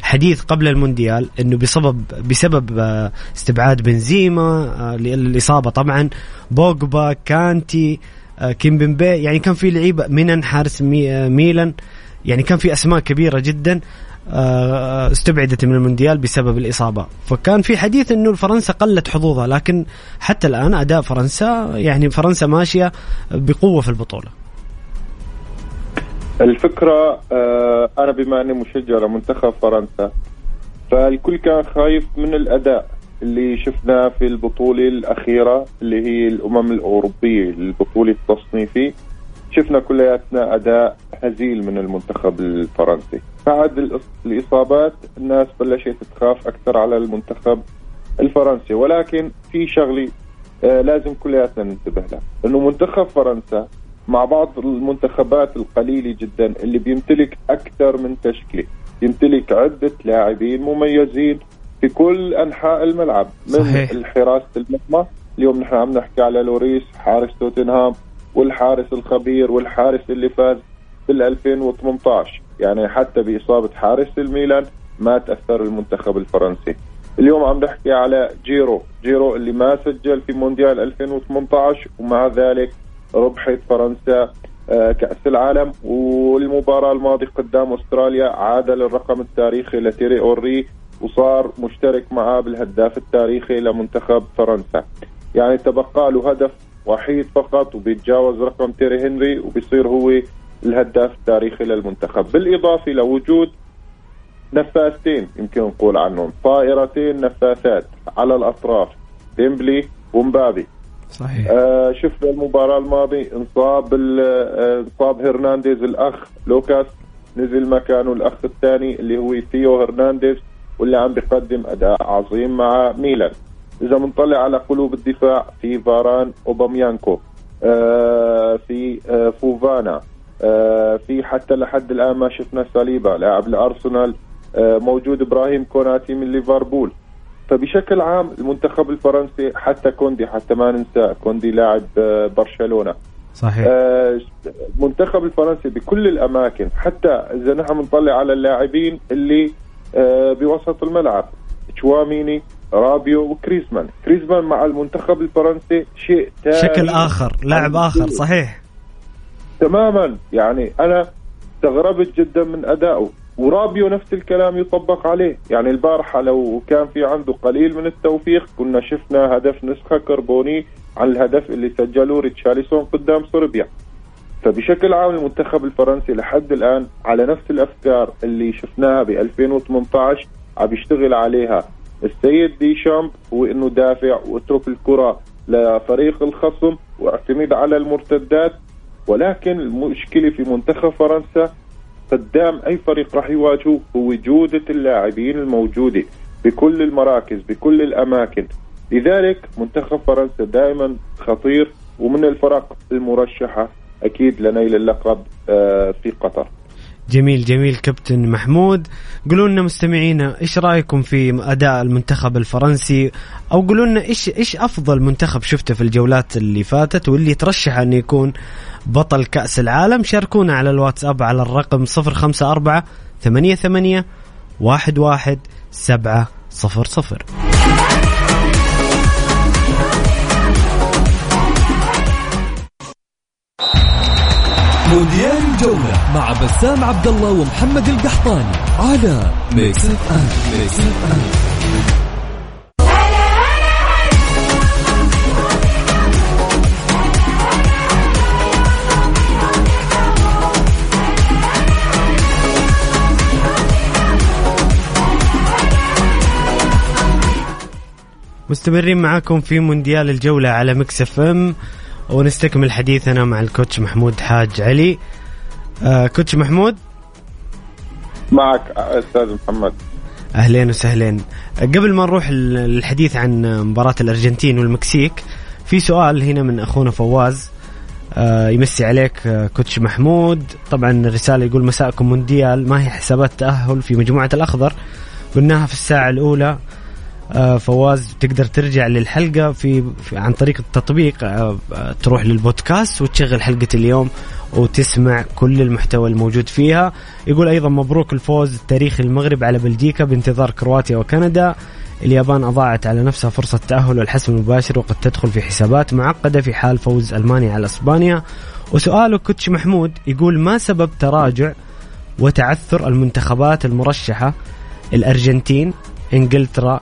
حديث قبل المونديال إنه بسبب بسبب آه، استبعاد بنزيما آه، للإصابة طبعا. بوجبا كانتي آه، كيمبمبي يعني كان في لعيبة مينيان حارس مي آه، ميلان. يعني كان في أسماء كبيرة جدا آه، استبعدت من المونديال بسبب الإصابة. فكان في حديث إنه فرنسا قلت حظوظها لكن حتى الآن أداء فرنسا يعني فرنسا ماشية بقوة في البطولة. الفكرة آه أنا بما أني مشجع لمنتخب فرنسا فالكل كان خايف من الأداء اللي شفناه في البطولة الأخيرة اللي هي الأمم الأوروبية البطولة التصنيفي. شفنا كلياتنا أداء هزيل من المنتخب الفرنسي. بعد الإصابات الناس بلشت تخاف أكثر على المنتخب الفرنسي. ولكن في شغلة آه لازم كلياتنا ننتبه لها. إنه منتخب فرنسا مع بعض المنتخبات القليلة جدا اللي بيمتلك أكثر من تشكيلة. يمتلك عدة لاعبين مميزين في كل أنحاء الملعب من صحيح. الحراسة المرمى اليوم نحن عم نحكي على لوريس حارس توتنهام والحارس الخبير والحارس اللي فاز بال 2018 يعني حتى بإصابة حارس الميلان ما تأثر المنتخب الفرنسي. اليوم عم نحكي على جيرو. جيرو اللي ما سجل في مونديال 2018 ومع ذلك ربحت فرنسا آه، كأس العالم. والمباراة الماضية قدام أستراليا عادل الرقم التاريخي لتيري هنري وصار مشترك معاه بالهداف التاريخي لمنتخب فرنسا. يعني تبقى له هدف وحيد فقط وبيتجاوز رقم تيري هنري وبيصير هو الهداف التاريخي للمنتخب. بالإضافة لوجود نفاثتين يمكن نقول عنهم طائرتين نفاثات على الأطراف ديمبلي ومبابي. صحيح. آه شفنا المباراة الماضية انصاب آه، انصاب هرنانديز الأخ لوكاس نزل مكانه الأخ الثاني اللي هو ثيو هرنانديز واللي عم بيقدم أداء عظيم مع ميلان. إذا بنطلع على قلوب الدفاع في فاران أوباميكانو آه في آه فوفانا آه في حتى لحد الآن ما شفنا ساليبا لاعب الأرسنال آه موجود إبراهيم كوناتي من ليفربول. فبشكل عام المنتخب الفرنسي حتى كوندي حتى ما ننسى كوندي لاعب آه، برشلونة. صحيح. آه، المنتخب الفرنسي بكل الأماكن حتى إذا نحن بنطلع على اللاعبين اللي آه، بوسط الملعب تشواميني رابيو وغريزمان. غريزمان مع المنتخب الفرنسي شيء تاني. شكل آخر لاعب آخر صحيح. تماما. يعني أنا استغربت جدا من ادائه ورابيو نفس الكلام يطبق عليه. يعني البارحة لو كان في عنده قليل من التوفيق كنا شفنا هدف نسخة كربونية عن الهدف اللي سجله ريتشارلسون قدام صربيا. فبشكل عام المنتخب الفرنسي لحد الآن على نفس الأفكار اللي شفناها ب 2018 عم يشتغل عليها السيد ديشامب هو انه دافع واترك الكرة لفريق الخصم واعتمد على المرتدات. ولكن المشكلة في منتخب فرنسا قدام أي فريق راح يواجهه هو جودة اللاعبين الموجودة بكل المراكز بكل الأماكن. لذلك منتخب فرنسا دائما خطير ومن الفرق المرشحة أكيد لنيل اللقب آه، في قطر. جميل جميل كابتن محمود. قولوا لنا مستمعينا إيش رأيكم في أداء المنتخب الفرنسي؟ أو قولوا لنا إيش إيش أفضل منتخب شفته في الجولات اللي فاتت واللي ترشح انه يكون بطل كأس العالم. شاركونا على الواتساب على الرقم 054 88 11 700 مونديال الجولة مع بسام عبد الله ومحمد القحطاني على Mix FM Mix FM مستمرين معاكم في مونديال الجولة على مكس اف إم ونستكمل حديثنا مع الكوتش محمود حاج علي. آه كوتش محمود؟ معك أستاذ محمد. أهلين وسهلين. قبل ما نروح للحديث عن مباراة الأرجنتين والمكسيك في سؤال هنا من أخونا فواز آه يمسي عليك آه كوتش محمود. طبعا الرسالة يقول مساءكم مونديال ما هي حسابات تأهل في مجموعة الأخضر؟ قلناها في الساعة الأولى. فواز تقدر ترجع للحلقة في, في عن طريق التطبيق آه، آه، تروح للبودكاست وتشغل حلقة اليوم وتسمع كل المحتوى الموجود فيها. يقول أيضا مبروك الفوز التاريخي المغرب على بلجيكا بانتظار كرواتيا وكندا. اليابان أضاعت على نفسها فرصة تأهل والحسم المباشر وقد تدخل في حسابات معقدة في حال فوز ألمانيا على إسبانيا. وسؤاله كوتش محمود يقول ما سبب تراجع وتعثر المنتخبات المرشحة؟ الأرجنتين إنجلترا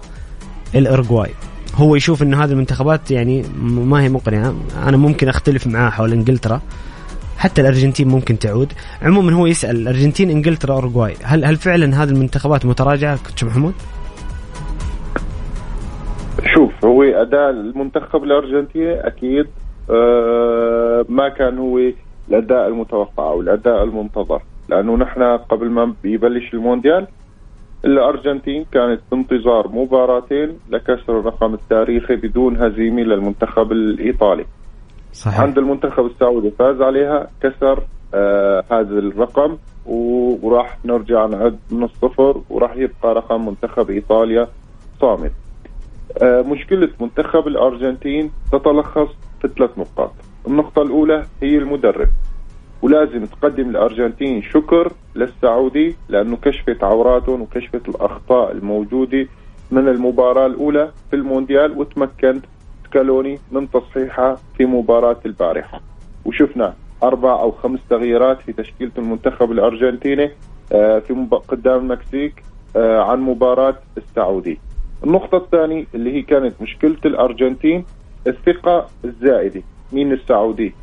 الأرجواي هو يشوف انه هذه المنتخبات يعني ما هي مقنعة. أنا ممكن أختلف معاه حول إنجلترا. حتى الأرجنتين ممكن تعود. عموما هو يسأل الارجنتين إنجلترا اورجواي هل هل فعلا هذه المنتخبات متراجعة؟ كوتش محمود؟ شوف هو أداء المنتخب الارجنتيني أكيد آه ما كان هو الأداء المتوقع أو الأداء المنتظر. لأنه نحن قبل ما يبلش المونديال الأرجنتين كانت بانتظار مباراتين لكسر الرقم التاريخي بدون هزيمة للمنتخب الإيطالي. صحيح. عند المنتخب السعودي فاز عليها كسر آه هذا الرقم وراح نرجع نعد من الصفر وراح يبقى رقم منتخب إيطاليا صامت. آه مشكلة منتخب الأرجنتين تتلخص في ثلاث نقاط. النقطة الأولى هي المدرب. ولازم تقدم الأرجنتين شكر للسعودي لأنه كشفت عوراتهم وكشفت الأخطاء الموجودة من المباراة الأولى في المونديال وتمكن سكالوني من تصحيحها في مباراة البارحة. وشفنا أربع أو خمس تغييرات في تشكيلة المنتخب الأرجنتيني آه، في قدام المكسيك آه، عن مباراة السعودي. النقطة الثانية اللي هي كانت مشكلة الأرجنتين الثقة الزائدة. مين السعودي؟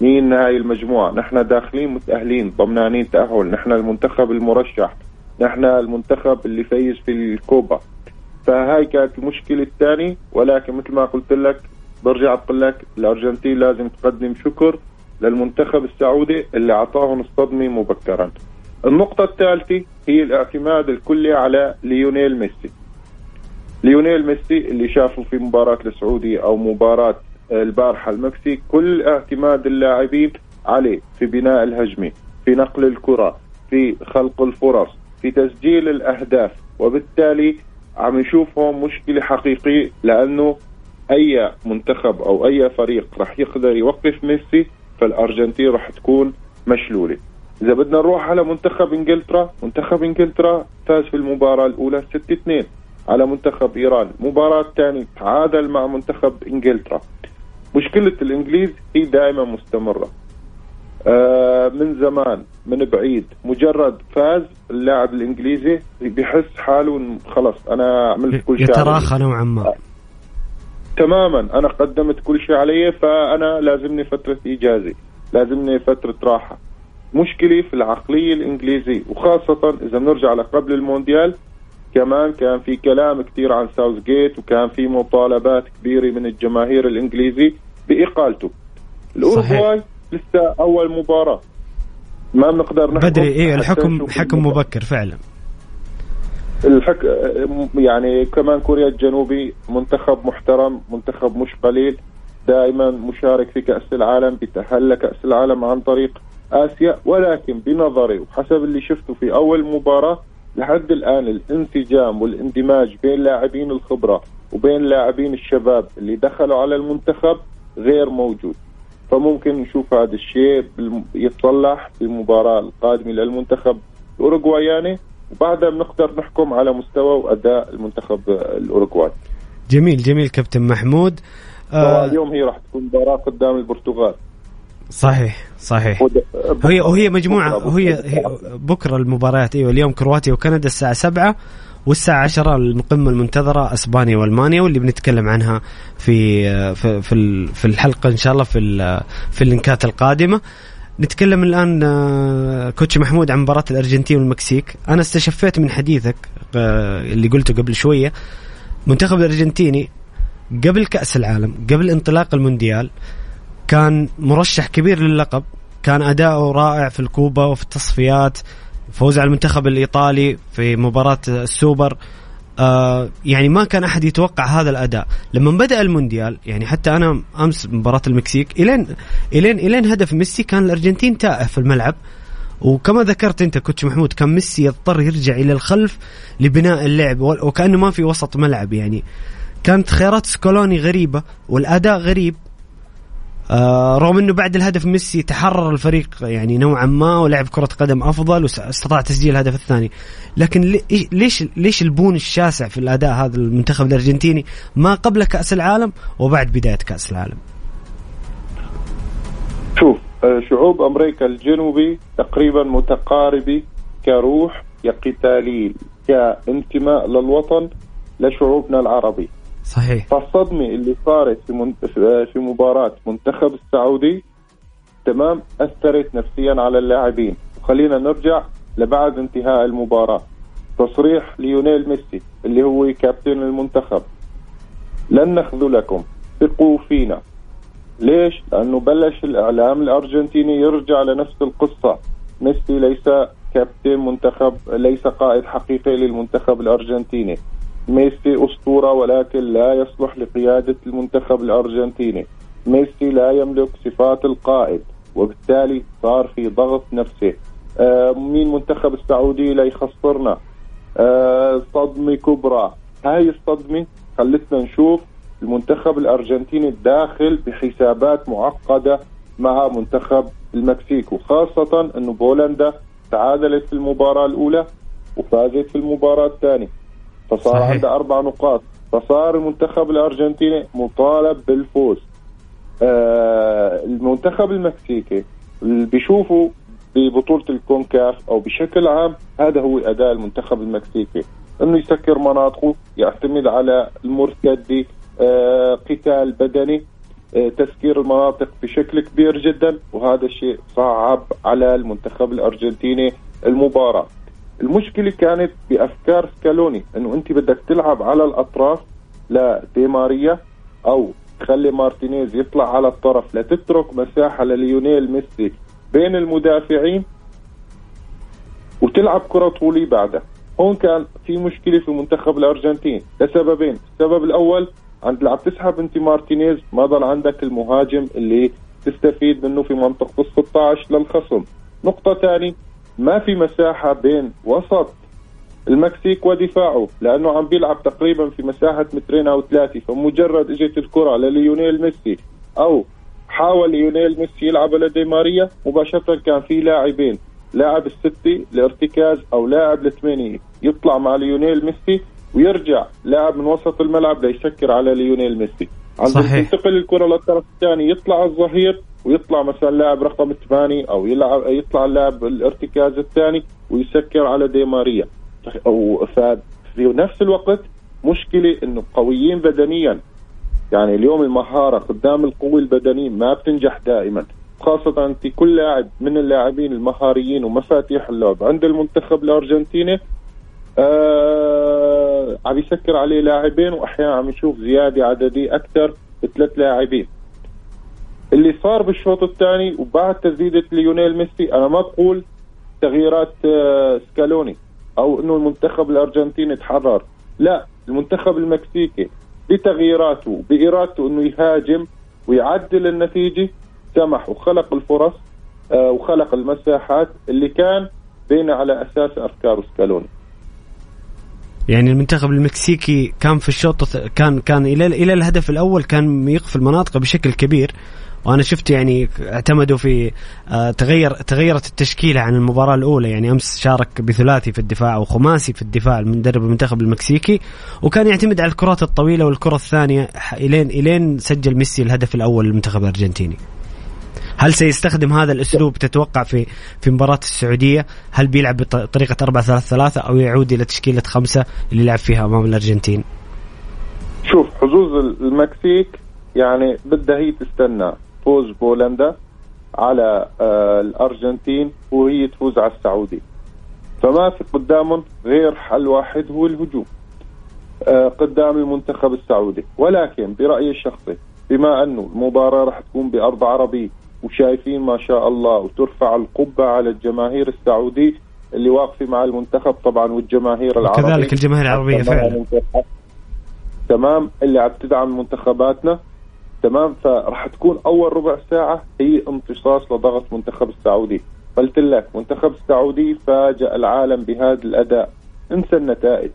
مين هاي المجموعة؟ نحن داخلين متأهلين ضمنانين تأهل. نحن المنتخب المرشح. نحن المنتخب اللي فايز في الكوبا. فهاي كانت المشكلة الثانية. ولكن مثل ما قلت لك برجع بقول لك الأرجنتين لازم تقدم شكر للمنتخب السعودي اللي أعطاهم الصدمة مبكرا. النقطة الثالثة هي الاعتماد الكلي على ليونيل ميسي. ليونيل ميسي اللي شافه في مباراة السعودية أو مباراة البارحة المكسيك كل اعتماد اللاعبين عليه في بناء الهجمه في نقل الكرة في خلق الفرص في تسجيل الأهداف. وبالتالي عم نشوفهم مشكلة حقيقية لأنه أي منتخب أو أي فريق راح يقدر يوقف ميسي فالأرجنتين راح تكون مشلولة. إذا بدنا نروح على منتخب إنجلترا منتخب إنجلترا فاز في المباراة الأولى 6 2 على منتخب إيران. المباراه الثانية تعادل مع منتخب إنجلترا. مشكلة الإنجليز هي دائما مستمرة. آه من زمان من بعيد مجرد فاز اللاعب الإنجليزي بيحس حاله خلص أنا عملت كل شيء يتراخى نوعا ما. آه. تماما أنا قدمت كل شيء علي فأنا لازمني فترة إيجازي لازمني فترة راحة. مشكلة في العقلية الإنجليزية وخاصة إذا بنرجع لقبل المونديال كمان كان في كلام كثير عن ساوث جيت وكان في مطالبات كبيرة من الجماهير الإنجليزي بإقالته. الأوروغواي لسه أول مباراة. ما بنقدر نحكم بدري إيه الحكم حكم مبكر فعلا. الحك... يعني كمان كوريا الجنوبي منتخب محترم منتخب مش قليل دائما مشارك في كأس العالم بيتأهل لكأس العالم عن طريق آسيا ولكن بنظري وحسب اللي شفته في أول مباراة لحد الآن الانسجام والاندماج بين لاعبين الخبرة وبين لاعبين الشباب اللي دخلوا على المنتخب غير موجود. فممكن نشوف هذا الشيء يتصلح في المباراة القادمة للمنتخب الأوروغواياني. وبعدها بنقدر نحكم على مستوى وأداء المنتخب الأوروغواي. جميل جميل كابتن محمود. آه اليوم هي راح تكون مباراة قدام البرتغال. صحيح صحيح. وهي وهي مجموعة بكرة- وهي بكرة المباريات. إيوه اليوم كرواتيا وكندا الساعة 7 والساعة 10 القمة المنتظرة أسبانيا وألمانيا واللي بنتكلم عنها في في في ال- في الحلقة إن شاء الله في في اللينكات القادمة. نتكلم الآن آه، كوتش محمود عن مباراة الأرجنتين والمكسيك. أنا استشفيت من حديثك آه، اللي قلته قبل شوية. منتخب الأرجنتيني قبل كأس العالم قبل انطلاق المونديال كان مرشح كبير للقب كان أداؤه رائع في الكوبا وفي التصفيات. فوز على المنتخب الإيطالي في مباراة السوبر. آه يعني ما كان أحد يتوقع هذا الأداء. لما بدأ المونديال يعني حتى أنا أمس مباراة المكسيك إلين إلين إلين هدف ميسي كان الأرجنتين تائه في الملعب. وكما ذكرت أنت coach محمود كان ميسي يضطر يرجع إلى الخلف لبناء اللعب وكأنه ما في وسط ملعب يعني. كانت خيارات سكولوني غريبة والأداء غريب. آه رغم إنه بعد الهدف ميسي تحرر الفريق يعني نوعا ما ولعب كرة قدم أفضل واستطاع تسجيل الهدف الثاني لكن لي- ليش ليش البون الشاسع في الأداء هذا المنتخب الأرجنتيني ما قبل كأس العالم وبعد بداية كأس العالم؟ شوف آه، شعوب أمريكا الجنوبي تقريبا متقاربه كروح كقتالين كانتماء للوطن لشعوبنا العربي. صحيح. فالصدمه اللي صارت في من... في مباراة منتخب السعودي. تمام؟ أثرت نفسيا على اللاعبين. وخلينا نرجع لبعد انتهاء المباراة. تصريح ليونيل ميسي اللي هو كابتن المنتخب. لن نخذلكم ثقوا فينا. ليش؟ لأنه بلش الإعلام الأرجنتيني يرجع لنفس القصة. ميسي ليس كابتن منتخب ليس قائد حقيقي للمنتخب الأرجنتيني. ميسي أسطورة ولكن لا يصلح لقيادة المنتخب الأرجنتيني. ميسي لا يملك صفات القائد وبالتالي صار في ضغط نفسي. آه مين منتخب السعودي ليخسرنا آه صدمة كبرى. هاي الصدمة خلتنا نشوف المنتخب الأرجنتيني داخل بحسابات معقدة مع منتخب المكسيك وخاصة إنه بولندا تعادلت في المباراة الأولى وفازت في المباراة الثانية. فصار صحيح. عندها أربع نقاط. فصار المنتخب الأرجنتيني مطالب بالفوز. آه المنتخب المكسيكي اللي بيشوفوا ببطولة الكونكاف أو بشكل عام هذا هو أداء المنتخب المكسيكي. أنه يسكر مناطقه يعتمد على المرتدة آه قتال بدني آه تسكير المناطق بشكل كبير جدا. وهذا الشيء صعب على المنتخب الأرجنتيني المباراة. المشكلة كانت بأفكار سكالوني إنه أنت بدك تلعب على الأطراف لديماريا أو تخلي مارتينيز يطلع على الطرف لتترك مساحة لليونيل ميسي بين المدافعين وتلعب كرة طولية بعدها. هون كان في مشكلة في منتخب الأرجنتين لسببين. السبب الأول عند لعب تسحب أنت مارتينيز ما ضل عندك المهاجم اللي تستفيد منه في منطقة ال 16 للخصم. نقطة ثانية ما في مساحة بين وسط المكسيك ودفاعه لأنه عم بيلعب تقريبا في مساحة مترين أو ثلاثة فمجرد إجت الكرة لليونيل ميسي أو حاول ليونيل ميسي يلعب لدي ماريا مباشرة كان في لاعبين لاعب الستة لارتكاز أو لاعب الثمانية يطلع مع ليونيل ميسي ويرجع لاعب من وسط الملعب ليسكر على ليونيل ميسي عند صحيح. تنتقل الكرة للطرف الثاني يطلع الظهير ويطلع مثلا لاعب رقم 8 أو يلعب يطلع اللاعب الارتكاز الثاني ويسكر على دي ماريا. أو ففي نفس الوقت مشكلة إنه قويين بدنيا. يعني اليوم المهارة قدام القوة البدنية ما بتنجح دائما. خاصة انت كل لاعب من اللاعبين المهاريين ومفاتيح اللعب. عند المنتخب الأرجنتيني آه عم يسكر عليه لاعبين واحيانا عم يشوف زيادة عددية أكثر بثلاث لاعبين. اللي صار بالشوط الثاني وبعد تسديدة ليونيل ميسي أنا ما بقول تغييرات آه سكالوني أو إنه المنتخب الأرجنتيني تحرر لا المنتخب المكسيكي بتغييراته بارادته إنه يهاجم ويعدل النتيجة سمح وخلق الفرص آه وخلق المساحات اللي كان بين على أساس افكار سكالوني. يعني المنتخب المكسيكي كان في الشوط كان كان إلى إلى الهدف الأول كان يقفل مناطقه بشكل كبير. وأنا شفت يعني اعتمدوا في آه، تغير تغيرت التشكيلة عن المباراة الأولى يعني أمس شارك بثلاثي في الدفاع أو خماسي في الدفاع المدرب المنتخب المكسيكي وكان يعتمد على الكرات الطويلة والكرة الثانية إلين إلين سجل ميسي الهدف الأول للمنتخب الأرجنتيني هل سيستخدم هذا الأسلوب تتوقع في في مباراة السعودية؟ هل بيلعب بطريقه 4 3 3 أو يعود إلى تشكيلة خمسة اللي لعب فيها أمام الأرجنتين؟ شوف حظوظ المكسيك يعني بدها هي تستنى فوز بولندا على آه الأرجنتين وهي تفوز على السعوديه فما في قدامهم غير حل واحد هو الهجوم آه قدام المنتخب السعودي. ولكن برأيي الشخصي بما أنه المباراة راح تكون بأرض عربي وشايفين ما شاء الله وترفع القبة على الجماهير السعودي اللي واقفة مع المنتخب طبعا والجماهير العربية. كذلك الجماهير العربية فعلا. تمام. اللي عم تدعم منتخباتنا تمام فراح تكون أول ربع ساعة هي امتصاص لضغط منتخب السعودي. قلت لك منتخب السعودي فاجأ العالم بهذا الأداء. انسى النتائج.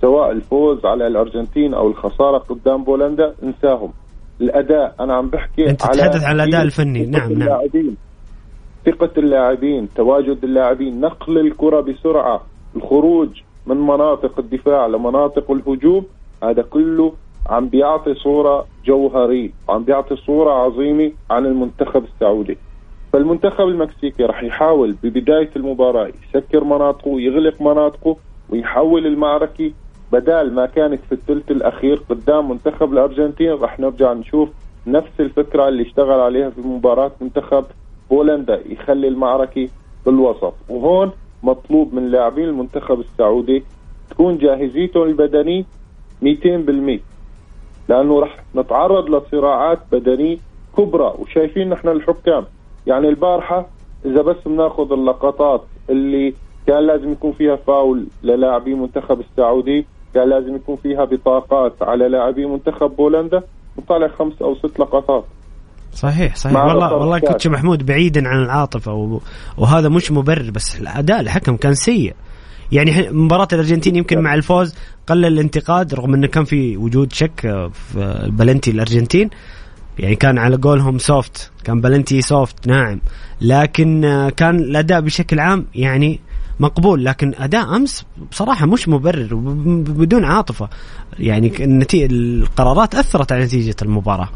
سواء الفوز على الأرجنتين أو الخسارة قدام بولندا انساهم. الأداء أنا عم بحكي أنت تتحدث عن الأداء الفني. نعم نعم. اللاعبين ثقة اللاعبين تواجد اللاعبين نقل الكرة بسرعة الخروج من مناطق الدفاع لمناطق الهجوم هذا كله عم بيعطي صورة جوهرية عم بيعطي صورة عظيمة عن المنتخب السعودي. فالمنتخب المكسيكي رح يحاول ببداية المباراة يسكر مناطقه يغلق مناطقه ويحول المعركة. بدال ما كانت في الثلث الأخير قدام منتخب الأرجنتين رح نرجع نشوف نفس الفكرة اللي اشتغل عليها في مباراة منتخب بولندا يخلي المعركة بالوسط. وهون مطلوب من لاعبين المنتخب السعودي تكون جاهزيتهم البدنية 200% لأنه رح نتعرض لصراعات بدنية كبرى وشايفين نحن الحكام. يعني البارحة إذا بس بناخذ اللقطات اللي كان لازم يكون فيها فاول للاعبي منتخب السعودي كان لازم يكون فيها بطاقات على لاعبي منتخب بولندا نطلع خمس أو ست لقطات. صحيح صحيح. والله والله coach محمود بعيدا عن العاطفة وهذا مش مبرر بس الأداء الحكم كان سيء. يعني مباراة الأرجنتين يمكن مع الفوز قلل الانتقاد رغم إنه كان في وجود شك في بلنتي الأرجنتين. يعني كان على قولهم soft كان penalty soft ناعم لكن كان الأداء بشكل عام يعني مقبول. لكن أداء أمس بصراحة مش مبرر بدون عاطفة. يعني النتيجه القرارات أثرت على نتيجة المباراة.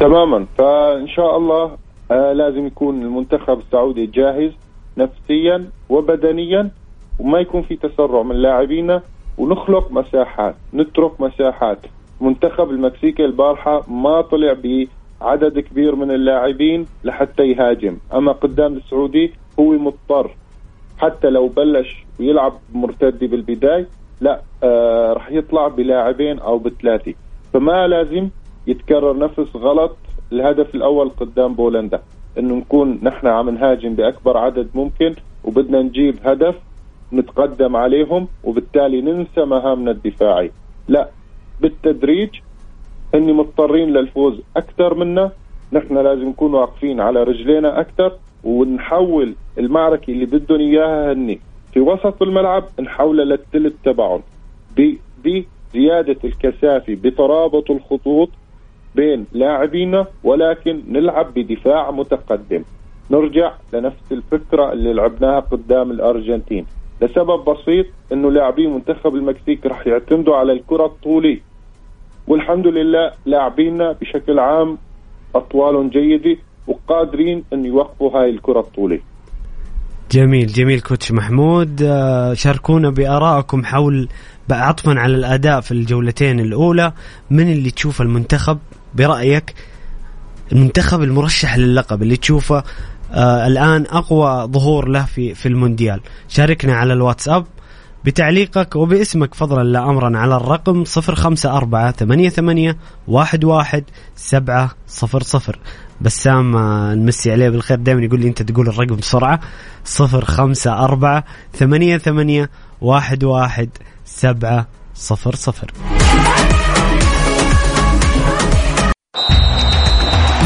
تماما. فإن شاء الله آه لازم يكون المنتخب السعودي جاهز. نفسيا وبدنيا وما يكون في تسرع من لاعبينا. ونخلق مساحات نترك مساحات. منتخب المكسيكي البارحة ما طلع بعدد كبير من اللاعبين لحتى يهاجم. أما قدام السعودي هو مضطر. حتى لو بلش يلعب مرتدي بالبداية لا آه رح يطلع بلاعبين أو بثلاثة. فما لازم يتكرر نفس غلط الهدف الأول قدام بولندا. إنه نكون نحن عم نهاجم بأكبر عدد ممكن وبدنا نجيب هدف نتقدم عليهم وبالتالي ننسى مهامنا الدفاعي. لا بالتدريج إني مضطرين للفوز أكثر منا نحن لازم نكون واقفين على رجلينا أكثر ونحول المعركة اللي بدهم إياها هني في وسط الملعب نحولها للثلث تبعهم. بزيادة الكثافة بترابط الخطوط بين لاعبينا ولكن نلعب بدفاع متقدم. نرجع لنفس الفكرة اللي لعبناها قدام الأرجنتين. لسبب بسيط إنه لاعبي منتخب المكسيك رح يعتمدوا على الكرة الطولية. والحمد لله لاعبينا بشكل عام أطوالهم جيدة وقادرين إن يوقفوا هاي الكرة الطولية. جميل جميل كوتش محمود. آه، شاركونا بآرائكم حول عطفا على الأداء في الجولتين الأولى. من اللي تشوف المنتخب؟ برأيك المنتخب المرشح للقب اللي تشوفه آه الآن أقوى ظهور له في في المونديال. شاركنا على الواتساب. بتعليقك وباسمك فضلا لا أمرا على الرقم 054 88 11 700 بسام آه، نمسي عليه بالخير دائما يقول لي أنت تقول الرقم بسرعة. 054 88 11 700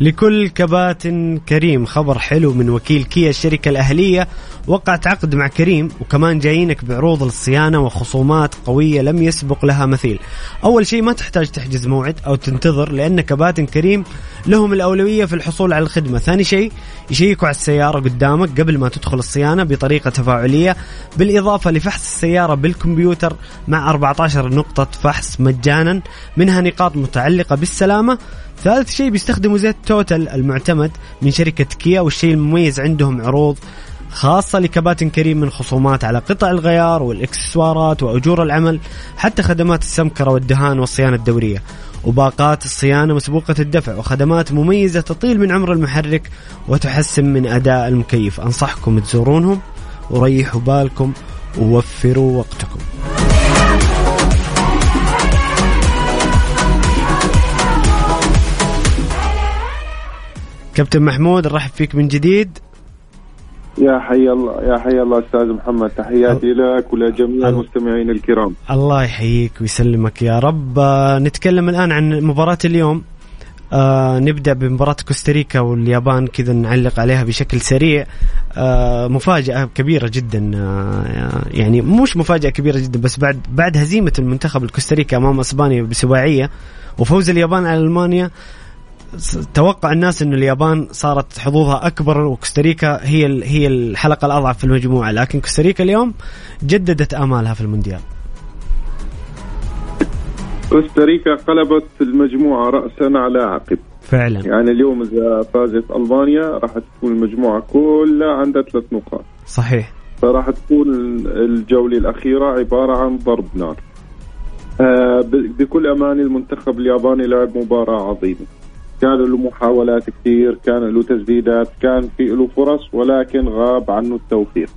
لكل كباتن كريم. خبر حلو من وكيل كيا الشركة الأهلية. وقعت عقد مع كريم وكمان جايينك بعروض للصيانة وخصومات قوية لم يسبق لها مثيل. أول شيء ما تحتاج تحجز موعد أو تنتظر لأن كباتن كريم لهم الأولوية في الحصول على الخدمة. ثاني شيء يشيكوا على السيارة قدامك قبل ما تدخل الصيانة بطريقة تفاعلية. بالإضافة لفحص السيارة بالكمبيوتر مع 14 نقطة فحص مجانا منها نقاط متعلقة بالسلامة. ثالث شيء بيستخدموا زيت توتال المعتمد من شركة كيا والشيء المميز عندهم عروض خاصة لكباتن كريم من خصومات على قطع الغيار والإكسسوارات وأجور العمل حتى خدمات السمكرة والدهان والصيانة الدورية. وباقات الصيانة مسبوقة الدفع وخدمات مميزة تطيل من عمر المحرك وتحسن من أداء المكيف. أنصحكم تزورونهم وريحوا بالكم ووفروا وقتكم. كابتن محمود نرحب فيك من جديد. يا حي الله يا حي الله أستاذ محمد تحياتي لك ولجميع المستمعين الكرام. الله يحييك ويسلمك يا رب. آه، نتكلم الآن عن مباراة اليوم. آه نبدأ بمباراة كوستاريكا واليابان كذا نعلق عليها بشكل سريع. آه مفاجأة كبيرة جدا آه يعني مش مفاجأة كبيرة جدا بس بعد بعد هزيمة المنتخب الكوستاريكا أمام أسبانيا بسباعيه وفوز اليابان على ألمانيا. توقع الناس انه اليابان صارت حظوظها أكبر وكوستاريكا هي ال- هي الحلقة الأضعف في المجموعة. لكن كوستاريكا اليوم جددت آمالها في المونديال. كوستاريكا قلبت المجموعة راسا على عقب. فعلا. يعني اليوم إذا فازت ألمانيا راح تكون المجموعة كلها عندها ثلاث نقاط. صحيح. فراح تكون الجولة الأخيرة عبارة عن ضرب نار. آه، بكل أمان المنتخب الياباني لعب مباراة عظيمة. كان له محاولات كثير كان له تسديدات كان في له فرص ولكن غاب عنه التوفيق.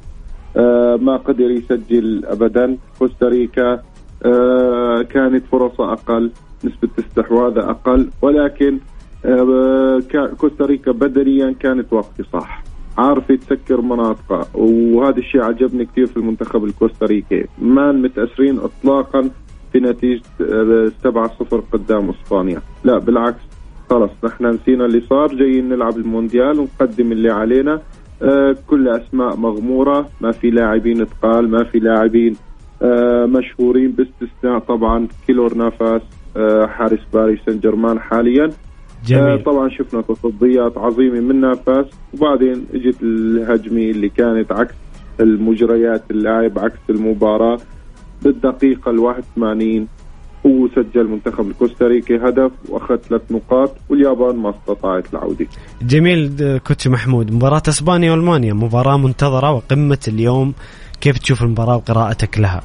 آه، ما قدر يسجل ابدا. كوستاريكا آه، كانت فرصها أقل نسبة استحواذها أقل ولكن آه، كا- كوستاريكا بدنيا كانت واقفه صح. عارفه تسكر مناطقها وهذا الشيء عجبني كثير في المنتخب الكوستاريكي. ما متأثرين اطلاقا في نتيجة آه، 7-0 قدام إسبانيا. لا بالعكس. خلص نحن نسينا اللي صار جايين نلعب المونديال ونقدم اللي علينا. آه، كل أسماء مغمورة ما في لاعبين ثقال ما في لاعبين آه، مشهورين باستثناء طبعا كيلور نافاس آه، حارس باريس سان جيرمان حاليا. آه، جميل. طبعا شفنا تصديات عظيمة من نافاس وبعدين اجت الهجمة اللي كانت عكس المجريات اللاعب عكس المباراة. بالدقيقة ال 81 هو سجل منتخب الكوستاريكي هدف وأخذ ثلاث نقاط واليابان ما استطاعت العودة. جميل كوتش محمود. مباراة إسبانيا وألمانيا مباراة منتظرة وقمة اليوم. كيف تشوف المباراة وقراءتك لها؟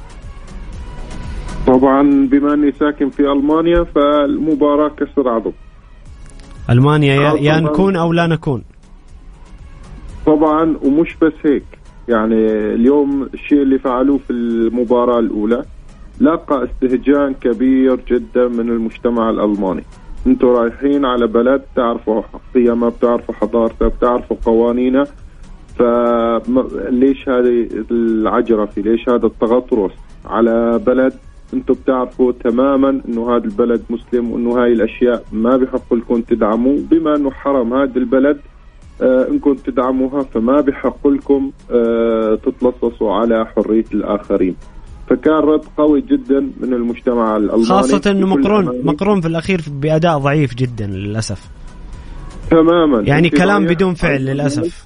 طبعا بما أني ساكن في ألمانيا فالمباراة كسر عظم ألمانيا يا, آه، يا. نكون أو لا نكون؟ طبعا ومش بس هيك. يعني اليوم الشيء اللي فعلوه في المباراة الأولى لقى استهجان كبير جدا من المجتمع الألماني. أنتوا رايحين على بلد تعرفوا قيمها بتعرفوا حضارتها بتعرفوا قوانينها فليش هذه العجرفة ليش هذا التغطرس على بلد أنتم بتعرفوا تماما إنه هذا البلد مسلم وإنه هاي الأشياء ما بحق لكم تدعموا بما إنه حرم هذا البلد آه إنكم تدعموها فما بحق لكم آه تتلصصوا على حرية الآخرين. فكان رد قوي جدا من المجتمع الألماني خاصة إنه مقرون. مقرون في الأخير بأداء ضعيف جدا للأسف. تماما. يعني كلام بدون فعل للأسف.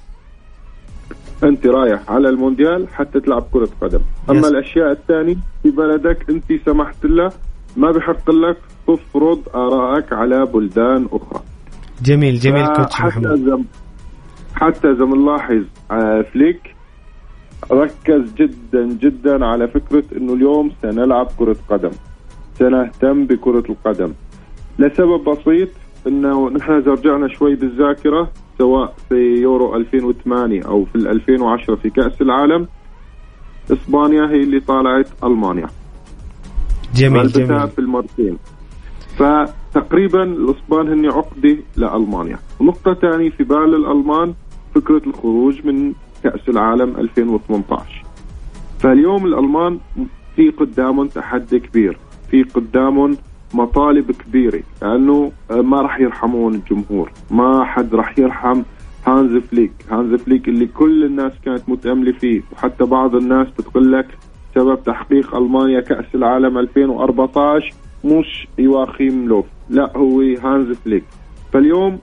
أنت رايح على المونديال حتى تلعب كرة قدم. أما يس. الأشياء الثانية في بلدك أنت سمحت له ما بحق لك تفرض آرائك على بلدان أخرى. جميل جميل كوتش حتى محمود إذا حتى اذا بنلاحظ آه، فليك ركز جدا جدا على فكرة إنه اليوم سنلعب كرة قدم. سنهتم بكرة القدم. لسبب بسيط إنه نحن إذا رجعنا شوي بالذاكرة سواء في يورو 2008 أو في ال 2010 في كأس العالم إسبانيا هي اللي طالعت ألمانيا. جميل جميل. في المرتين. فتقريبا الإسبان هن عقدة لألمانيا. نقطة ثانية في بال الألمان فكرة الخروج من كأس العالم 2018 فاليوم الألمان في قدامهم تحدي كبير في قدامهم مطالب كبيرة لأنه ما راح يرحمون الجمهور ما حد راح يرحم هانز فليك. هانز فليك اللي كل الناس كانت متأملة فيه وحتى بعض الناس بتقول لك سبب تحقيق ألمانيا كأس العالم 2014 مش يواخيم لوف لا هو هانز فليك. فاليوم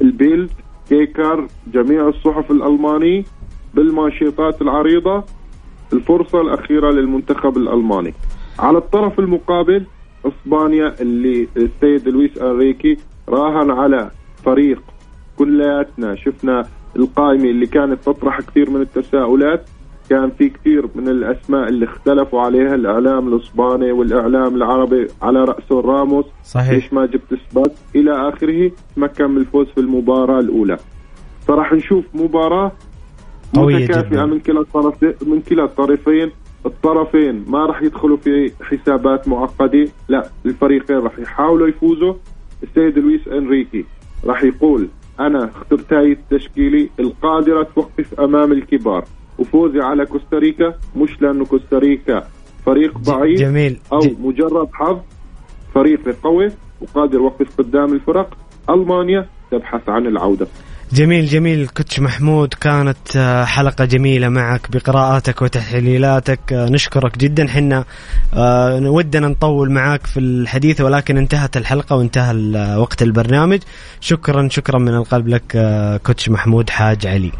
البيلد كيكر جميع الصحف الألماني بالمانشيطات العريضة الفرصة الأخيرة للمنتخب الألماني. على الطرف المقابل إسبانيا اللي السيد لويس أنريكي راهن على فريق كلياتنا شفنا القائمة اللي كانت تطرح كثير من التساؤلات. كان في كثير من الأسماء اللي اختلفوا عليها الإعلام الإسباني والإعلام العربي على رأسه راموس. صحيح. ليش ما جبت إثبات؟ إلى آخره تمكن من الفوز في المباراة الأولى. فراح نشوف مباراة متكافئة. من كلا الطرفين من كلا الطرفين. الطرفين ما راح يدخلوا في حسابات معقده لا الفريقين راح يحاولوا يفوزوا. السيد لويس إنريكي راح يقول أنا اخترت هاي التشكيلة القادرة توقف أمام الكبار. وفوزي على كوستاريكا مش لأنه كوستاريكا فريق ضعيف جميل. أو ج- مجرد حظ فريق قوي وقادر يوقف قدام الفرق. ألمانيا تبحث عن العودة. جميل جميل. كوتش محمود كانت آه، حلقة جميلة معك بقراءاتك وتحليلاتك. آه، نشكرك جدا. حنا آه، ودنا نطول معك في الحديث ولكن انتهت الحلقة وانتهى وقت البرنامج. شكرا شكرا من القلب لك كوتش محمود حاج علي.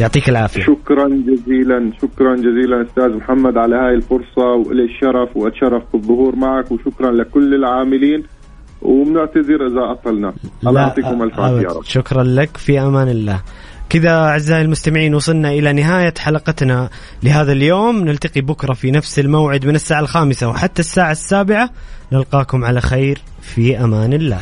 يعطيك العافية. شكرا جزيلا شكرا جزيلا أستاذ محمد على هاي الفرصة والي الشرف واتشرف بالظهور معك وشكرا لكل العاملين وبنعتذر إذا أطلنا. الله يعطيكم الف عافية يا أبد. رب. شكرا لك في أمان الله. كذا أعزائي المستمعين وصلنا إلى نهاية حلقتنا لهذا اليوم. نلتقي بكرة في نفس الموعد من الساعة الخامسة وحتى الساعة السابعة نلقاكم على خير في أمان الله.